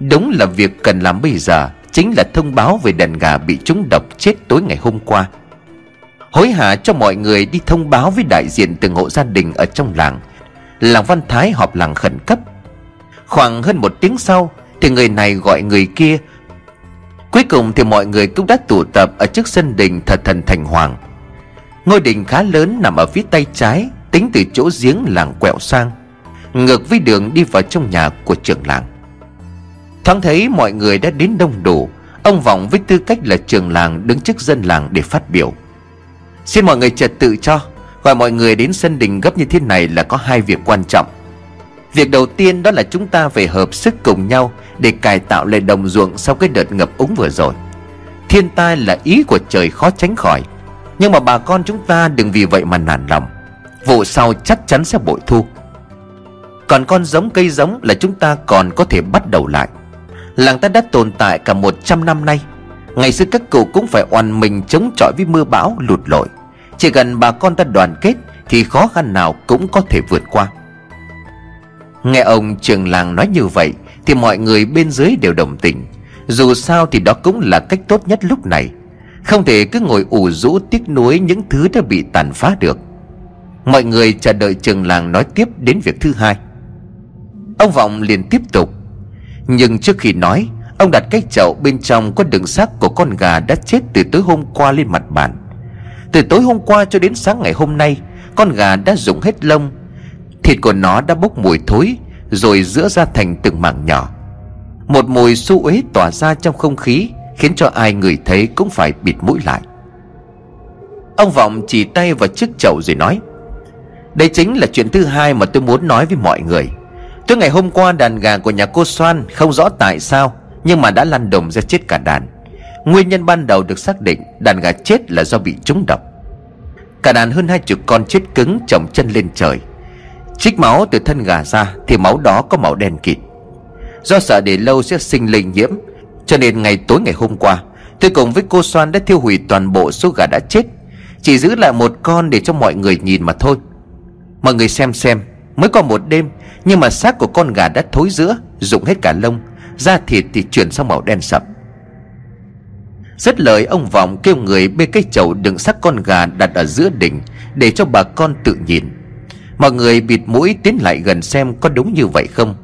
Đúng là việc cần làm bây giờ. Chính là thông báo về đàn gà bị trúng độc chết tối ngày hôm qua. Hối hả cho mọi người đi thông báo với đại diện từng hộ gia đình ở trong làng. Làng Văn Thái họp làng khẩn cấp. Khoảng hơn một tiếng sau Thì người này gọi người kia. Cuối cùng thì mọi người cũng đã tụ tập Ở trước sân đình thờ thần Thành Hoàng. Ngôi đình khá lớn nằm ở phía tay trái, Tính từ chỗ giếng làng quẹo sang, Ngược với đường đi vào trong nhà của trưởng làng. Thoáng thấy mọi người đã đến đông đủ, Ông Vọng với tư cách là trường làng đứng trước dân làng để phát biểu. Xin mọi người trật tự cho, Gọi mọi người đến sân đình gấp như thế này là có hai việc quan trọng. Việc đầu tiên đó là chúng ta phải hợp sức cùng nhau Để cải tạo lại đồng ruộng sau cái đợt ngập úng vừa rồi. Thiên tai là ý của trời khó tránh khỏi, Nhưng mà bà con chúng ta đừng vì vậy mà nản lòng. Vụ sau chắc chắn sẽ bội thu. Còn con giống cây giống là chúng ta còn có thể bắt đầu lại. Làng ta đã tồn tại cả 100 năm nay. Ngày xưa các cụ cũng phải oằn mình chống chọi với mưa bão, lụt lội. Chỉ cần bà con ta đoàn kết Thì khó khăn nào cũng có thể vượt qua. Nghe ông trường làng nói như vậy Thì mọi người bên dưới đều đồng tình. Dù sao thì đó cũng là cách tốt nhất lúc này. Không thể cứ ngồi ủ rũ tiếc nuối những thứ đã bị tàn phá được. Mọi người chờ đợi trường làng nói tiếp đến việc thứ hai. Ông Vọng liền tiếp tục nhưng trước khi nói, Ông đặt cái chậu bên trong có đựng xác của con gà đã chết từ tối hôm qua lên mặt bàn. Từ tối hôm qua cho đến sáng ngày hôm nay, Con gà đã rụng hết lông, Thịt của nó đã bốc mùi thối, Rồi giữa ra thành từng mảng nhỏ. Một mùi su uế tỏa ra trong không khí, Khiến cho ai người thấy cũng phải bịt mũi lại. Ông Vọng chỉ tay vào chiếc chậu rồi nói, Đây chính là chuyện thứ hai mà tôi muốn nói với mọi người. Tối ngày hôm qua, đàn gà của nhà cô Soan Không rõ tại sao, Nhưng mà đã lăn đồng ra chết cả đàn. Nguyên nhân ban đầu được xác định Đàn gà chết là do bị trúng độc. Cả đàn hơn hai chục con chết cứng, chồng chân lên trời. Trích máu từ thân gà ra Thì máu đó có màu đen kịt. Do sợ để lâu sẽ sinh lây nhiễm, Cho nên ngày tối ngày hôm qua, Tôi cùng với cô Soan đã thiêu hủy toàn bộ số gà đã chết. Chỉ giữ lại một con để cho mọi người nhìn mà thôi. Mọi người xem xem. Mới có một đêm, Nhưng mà xác của con gà đã thối giữa, Rụng hết cả lông, Da thịt thì chuyển sang màu đen sậm. Rất lời, ông Vọng kêu người bê cái chậu đựng xác con gà đặt ở giữa đỉnh Để cho bà con tự nhìn. Mọi người bịt mũi tiến lại gần xem có đúng như vậy không.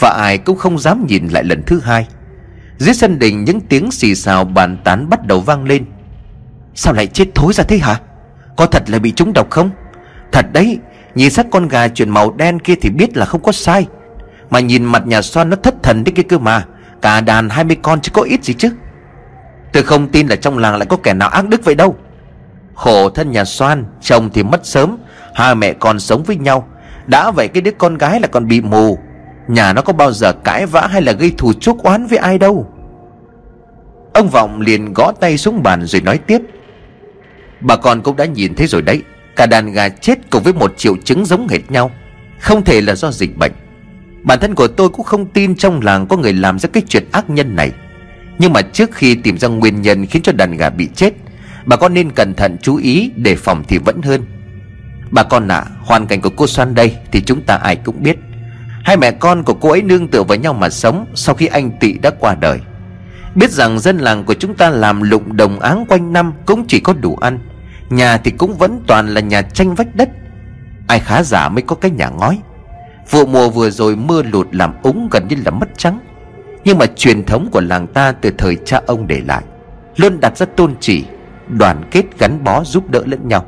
Và ai cũng không dám nhìn lại lần thứ hai. Dưới sân đình những tiếng xì xào bàn tán bắt đầu vang lên. Sao lại chết thối ra thế hả? Có thật là bị trúng độc không? Thật đấy Nhìn xác con gà chuyển màu đen kia thì biết là không có sai. Mà nhìn mặt nhà xoan nó thất thần đấy kia cơ mà. Cả đàn 20 con chứ có ít gì chứ. Tôi không tin là trong làng lại có kẻ nào ác đức vậy đâu. Khổ thân nhà xoan Chồng thì mất sớm. Hai mẹ con sống với nhau. Đã vậy cái đứa con gái là còn bị mù. Nhà nó có bao giờ cãi vã hay là gây thù chuốc oán với ai đâu. Ông Vọng liền gõ tay xuống bàn rồi nói tiếp. Bà con cũng đã nhìn thấy rồi đấy. Cả đàn gà chết cùng với một triệu chứng giống hệt nhau. Không thể là do dịch bệnh. Bản thân của tôi cũng không tin trong làng có người làm ra cái chuyện ác nhân này. Nhưng mà trước khi tìm ra nguyên nhân khiến cho đàn gà bị chết Bà con nên cẩn thận chú ý đề phòng thì vẫn hơn. Bà con ạ à, hoàn cảnh của cô xoan đây thì chúng ta ai cũng biết. Hai mẹ con của cô ấy nương tựa với nhau mà sống Sau khi anh Tị đã qua đời. Biết rằng dân làng của chúng ta làm lụng đồng áng quanh năm Cũng chỉ có đủ ăn. Nhà thì cũng vẫn toàn là nhà tranh vách đất. Ai khá giả mới có cái nhà ngói. Vụ mùa vừa rồi mưa lụt làm úng gần như là mất trắng. Nhưng mà truyền thống của làng ta từ thời cha ông để lại, Luôn đặt ra tôn chỉ, Đoàn kết gắn bó giúp đỡ lẫn nhau.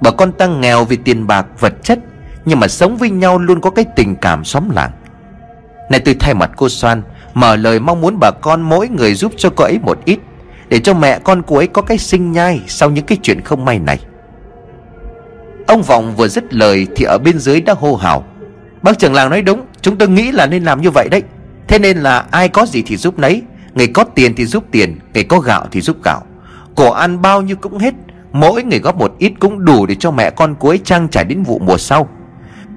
Bà con ta nghèo vì tiền bạc, vật chất, Nhưng mà sống với nhau luôn có cái tình cảm xóm làng. Này tôi thay mặt cô Soan, Mở lời mong muốn bà con mỗi người giúp cho cô ấy một ít. Để cho mẹ con cô ấy có cái sinh nhai Sau những cái chuyện không may này. Ông Vọng vừa dứt lời Thì ở bên dưới đã hô hào. Bác trưởng làng nói đúng, Chúng tôi nghĩ là nên làm như vậy đấy. Thế nên là ai có gì thì giúp nấy, Người có tiền thì giúp tiền, Người có gạo thì giúp gạo. Cổ ăn bao nhiêu cũng hết, Mỗi người góp một ít cũng đủ để cho mẹ con cuối trang trải đến vụ mùa sau.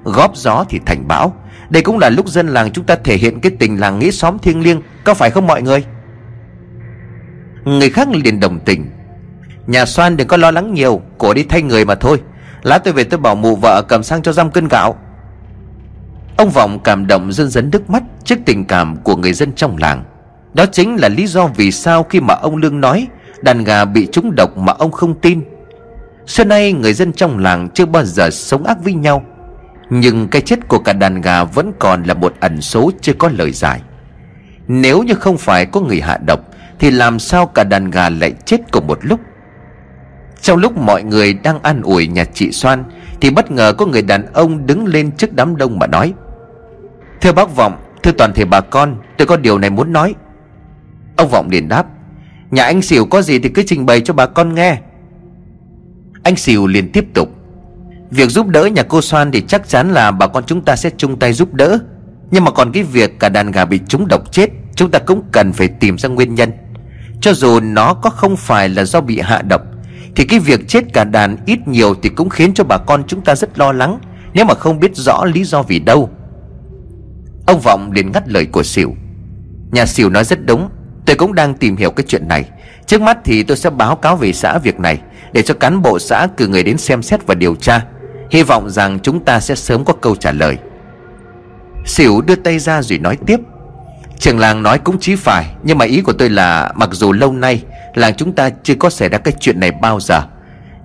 Góp gió thì thành bão. Đây cũng là lúc dân làng chúng ta thể hiện cái tình làng nghĩa xóm thiêng liêng, Có phải không mọi người? Người khác liền đồng tình. Nhà xoan đừng có lo lắng nhiều, Cổ đi thay người mà thôi. Lát tôi về tôi bảo mụ vợ cầm sang cho răm cân gạo. Ông Vọng cảm động dân dấn nước mắt Trước tình cảm của người dân trong làng. Đó chính là lý do vì sao khi mà ông Lương nói, Đàn gà bị trúng độc mà ông không tin. Xưa nay người dân trong làng chưa bao giờ sống ác với nhau, Nhưng cái chết của cả đàn gà vẫn còn là một ẩn số chưa có lời giải. Nếu như không phải có người hạ độc thì làm sao cả đàn gà lại chết cùng một lúc? Trong lúc mọi người đang an ủi nhà chị Soan, Thì bất ngờ có người đàn ông đứng lên trước đám đông mà nói, Thưa bác Vọng, Thưa toàn thể bà con, Tôi có điều này muốn nói. Ông Vọng liền đáp, Nhà anh xỉu có gì thì cứ trình bày cho bà con nghe. Anh xỉu liền tiếp tục, Việc giúp đỡ nhà cô Soan thì chắc chắn là bà con chúng ta sẽ chung tay giúp đỡ. Nhưng mà còn cái việc cả đàn gà bị trúng độc chết, Chúng ta cũng cần phải tìm ra nguyên nhân. Cho dù nó có không phải là do bị hạ độc, Thì cái việc chết cả đàn ít nhiều Thì cũng khiến cho bà con chúng ta rất lo lắng, Nếu mà không biết rõ lý do vì đâu. Ông Vọng liền ngắt lời của Sỉu Nhà Sỉu nói rất đúng, Tôi cũng đang tìm hiểu cái chuyện này. Trước mắt thì tôi sẽ báo cáo về xã việc này, Để cho cán bộ xã cử người đến xem xét và điều tra. Hy vọng rằng chúng ta sẽ sớm có câu trả lời. Sỉu đưa tay ra rồi nói tiếp. Trường làng nói cũng chí phải, Nhưng mà ý của tôi là Mặc dù lâu nay Làng chúng ta chưa có xảy ra cái chuyện này bao giờ,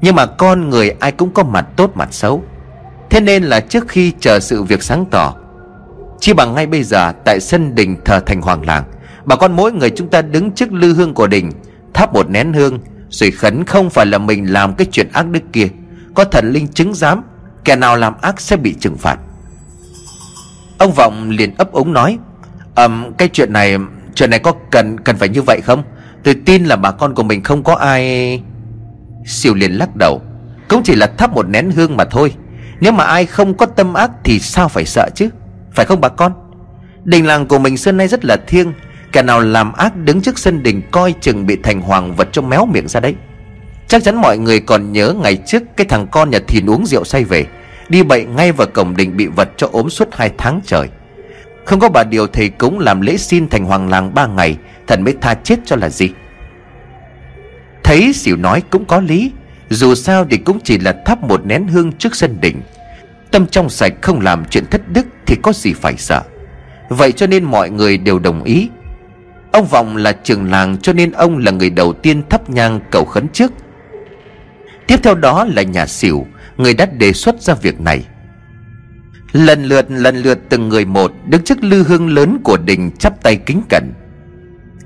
Nhưng mà con người ai cũng có mặt tốt mặt xấu. Thế nên là trước khi chờ sự việc sáng tỏ Chỉ bằng ngay bây giờ Tại sân đình thờ thành hoàng làng, Bà con mỗi người chúng ta đứng trước lư hương của đình, Thắp một nén hương, Rồi khấn không phải là mình làm cái chuyện ác đức kia. Có thần linh chứng giám, Kẻ nào làm ác sẽ bị trừng phạt. Ông Vọng liền ấp ống nói um, Cái chuyện này Chuyện này có cần cần phải như vậy không? Tôi tin là bà con của mình không có ai Siêu liền lắc đầu. Cũng chỉ là thắp một nén hương mà thôi. Nếu mà ai không có tâm ác Thì sao phải sợ chứ? Phải không bà con? Đình làng của mình xưa nay rất là thiêng. Kẻ nào làm ác đứng trước sân đình Coi chừng bị thành hoàng vật cho méo miệng ra đấy. Chắc chắn mọi người còn nhớ ngày trước Cái thằng con nhà thìn uống rượu say về. Đi bậy ngay vào cổng đình bị vật cho ốm suốt hai tháng trời. Không có bà điều thầy cúng làm lễ xin thành hoàng làng ba ngày, Thần mới tha chết cho là gì? Thấy xỉu nói cũng có lý, Dù sao thì cũng chỉ là thắp một nén hương trước sân đỉnh. Tâm trong sạch không làm chuyện thất đức Thì có gì phải sợ. Vậy cho nên mọi người đều đồng ý. Ông Vọng là trường làng cho nên ông là người đầu tiên thắp nhang cầu khấn trước. Tiếp theo đó là nhà xỉu, Người đã đề xuất ra việc này. Lần lượt lần lượt từng người một Đứng trước lư hương lớn của đình chắp tay kính cẩn.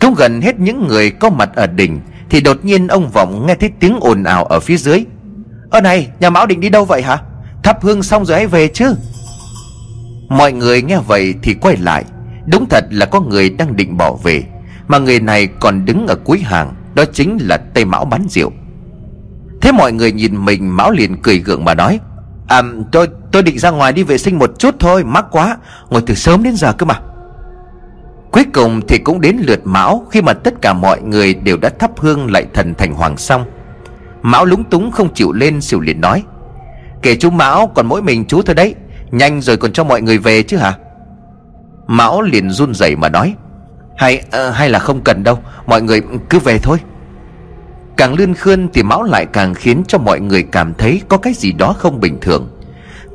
Cũng gần hết những người có mặt ở đình Thì đột nhiên ông Vọng nghe thấy tiếng ồn ào ở phía dưới. Ơ này, nhà Mão định đi đâu vậy hả? Thắp hương xong rồi hãy về chứ. Mọi người nghe vậy thì quay lại. Đúng thật là có người đang định bỏ về, Mà người này còn đứng ở cuối hàng, Đó chính là Tây Mão bán rượu. Thế mọi người nhìn mình, Mão liền cười gượng mà nói À tôi tôi định ra ngoài đi vệ sinh một chút thôi Mắc quá. Ngồi từ sớm đến giờ cơ mà. Cuối cùng thì cũng đến lượt Mão Khi mà tất cả mọi người đều đã thắp hương lại thần thành hoàng xong. Mão lúng túng không chịu lên xỉu liền nói Kể chú Mão còn mỗi mình chú thôi đấy. Nhanh rồi còn cho mọi người về chứ hả? Mão liền run rẩy mà nói Hay uh, hay là không cần đâu. Mọi người cứ về thôi. Càng lươn khươn thì Mão lại càng khiến cho mọi người cảm thấy Có cái gì đó không bình thường.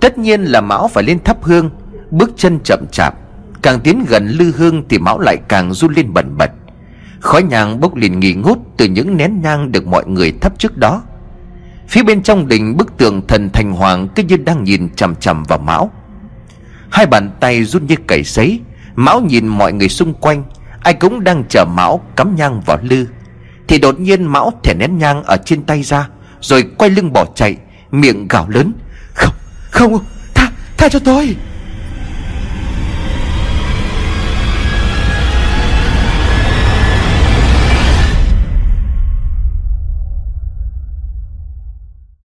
Tất nhiên là Mão phải lên thắp hương, Bước chân chậm chạp. Càng tiến gần lư hương thì Mão lại càng run lên bẩn bật. Khói nhang bốc liền nghỉ ngút Từ những nén nhang được mọi người thắp trước đó. Phía bên trong đình bức tượng thần thành hoàng Cứ như đang nhìn chằm chằm vào Mão Hai bàn tay run như cầy sấy Mão nhìn mọi người xung quanh, Ai cũng đang chờ Mão cắm nhang vào lư. Thì đột nhiên Mão thẻ nén nhang ở trên tay ra Rồi quay lưng bỏ chạy Miệng gào lớn Không, không, tha, tha cho tôi!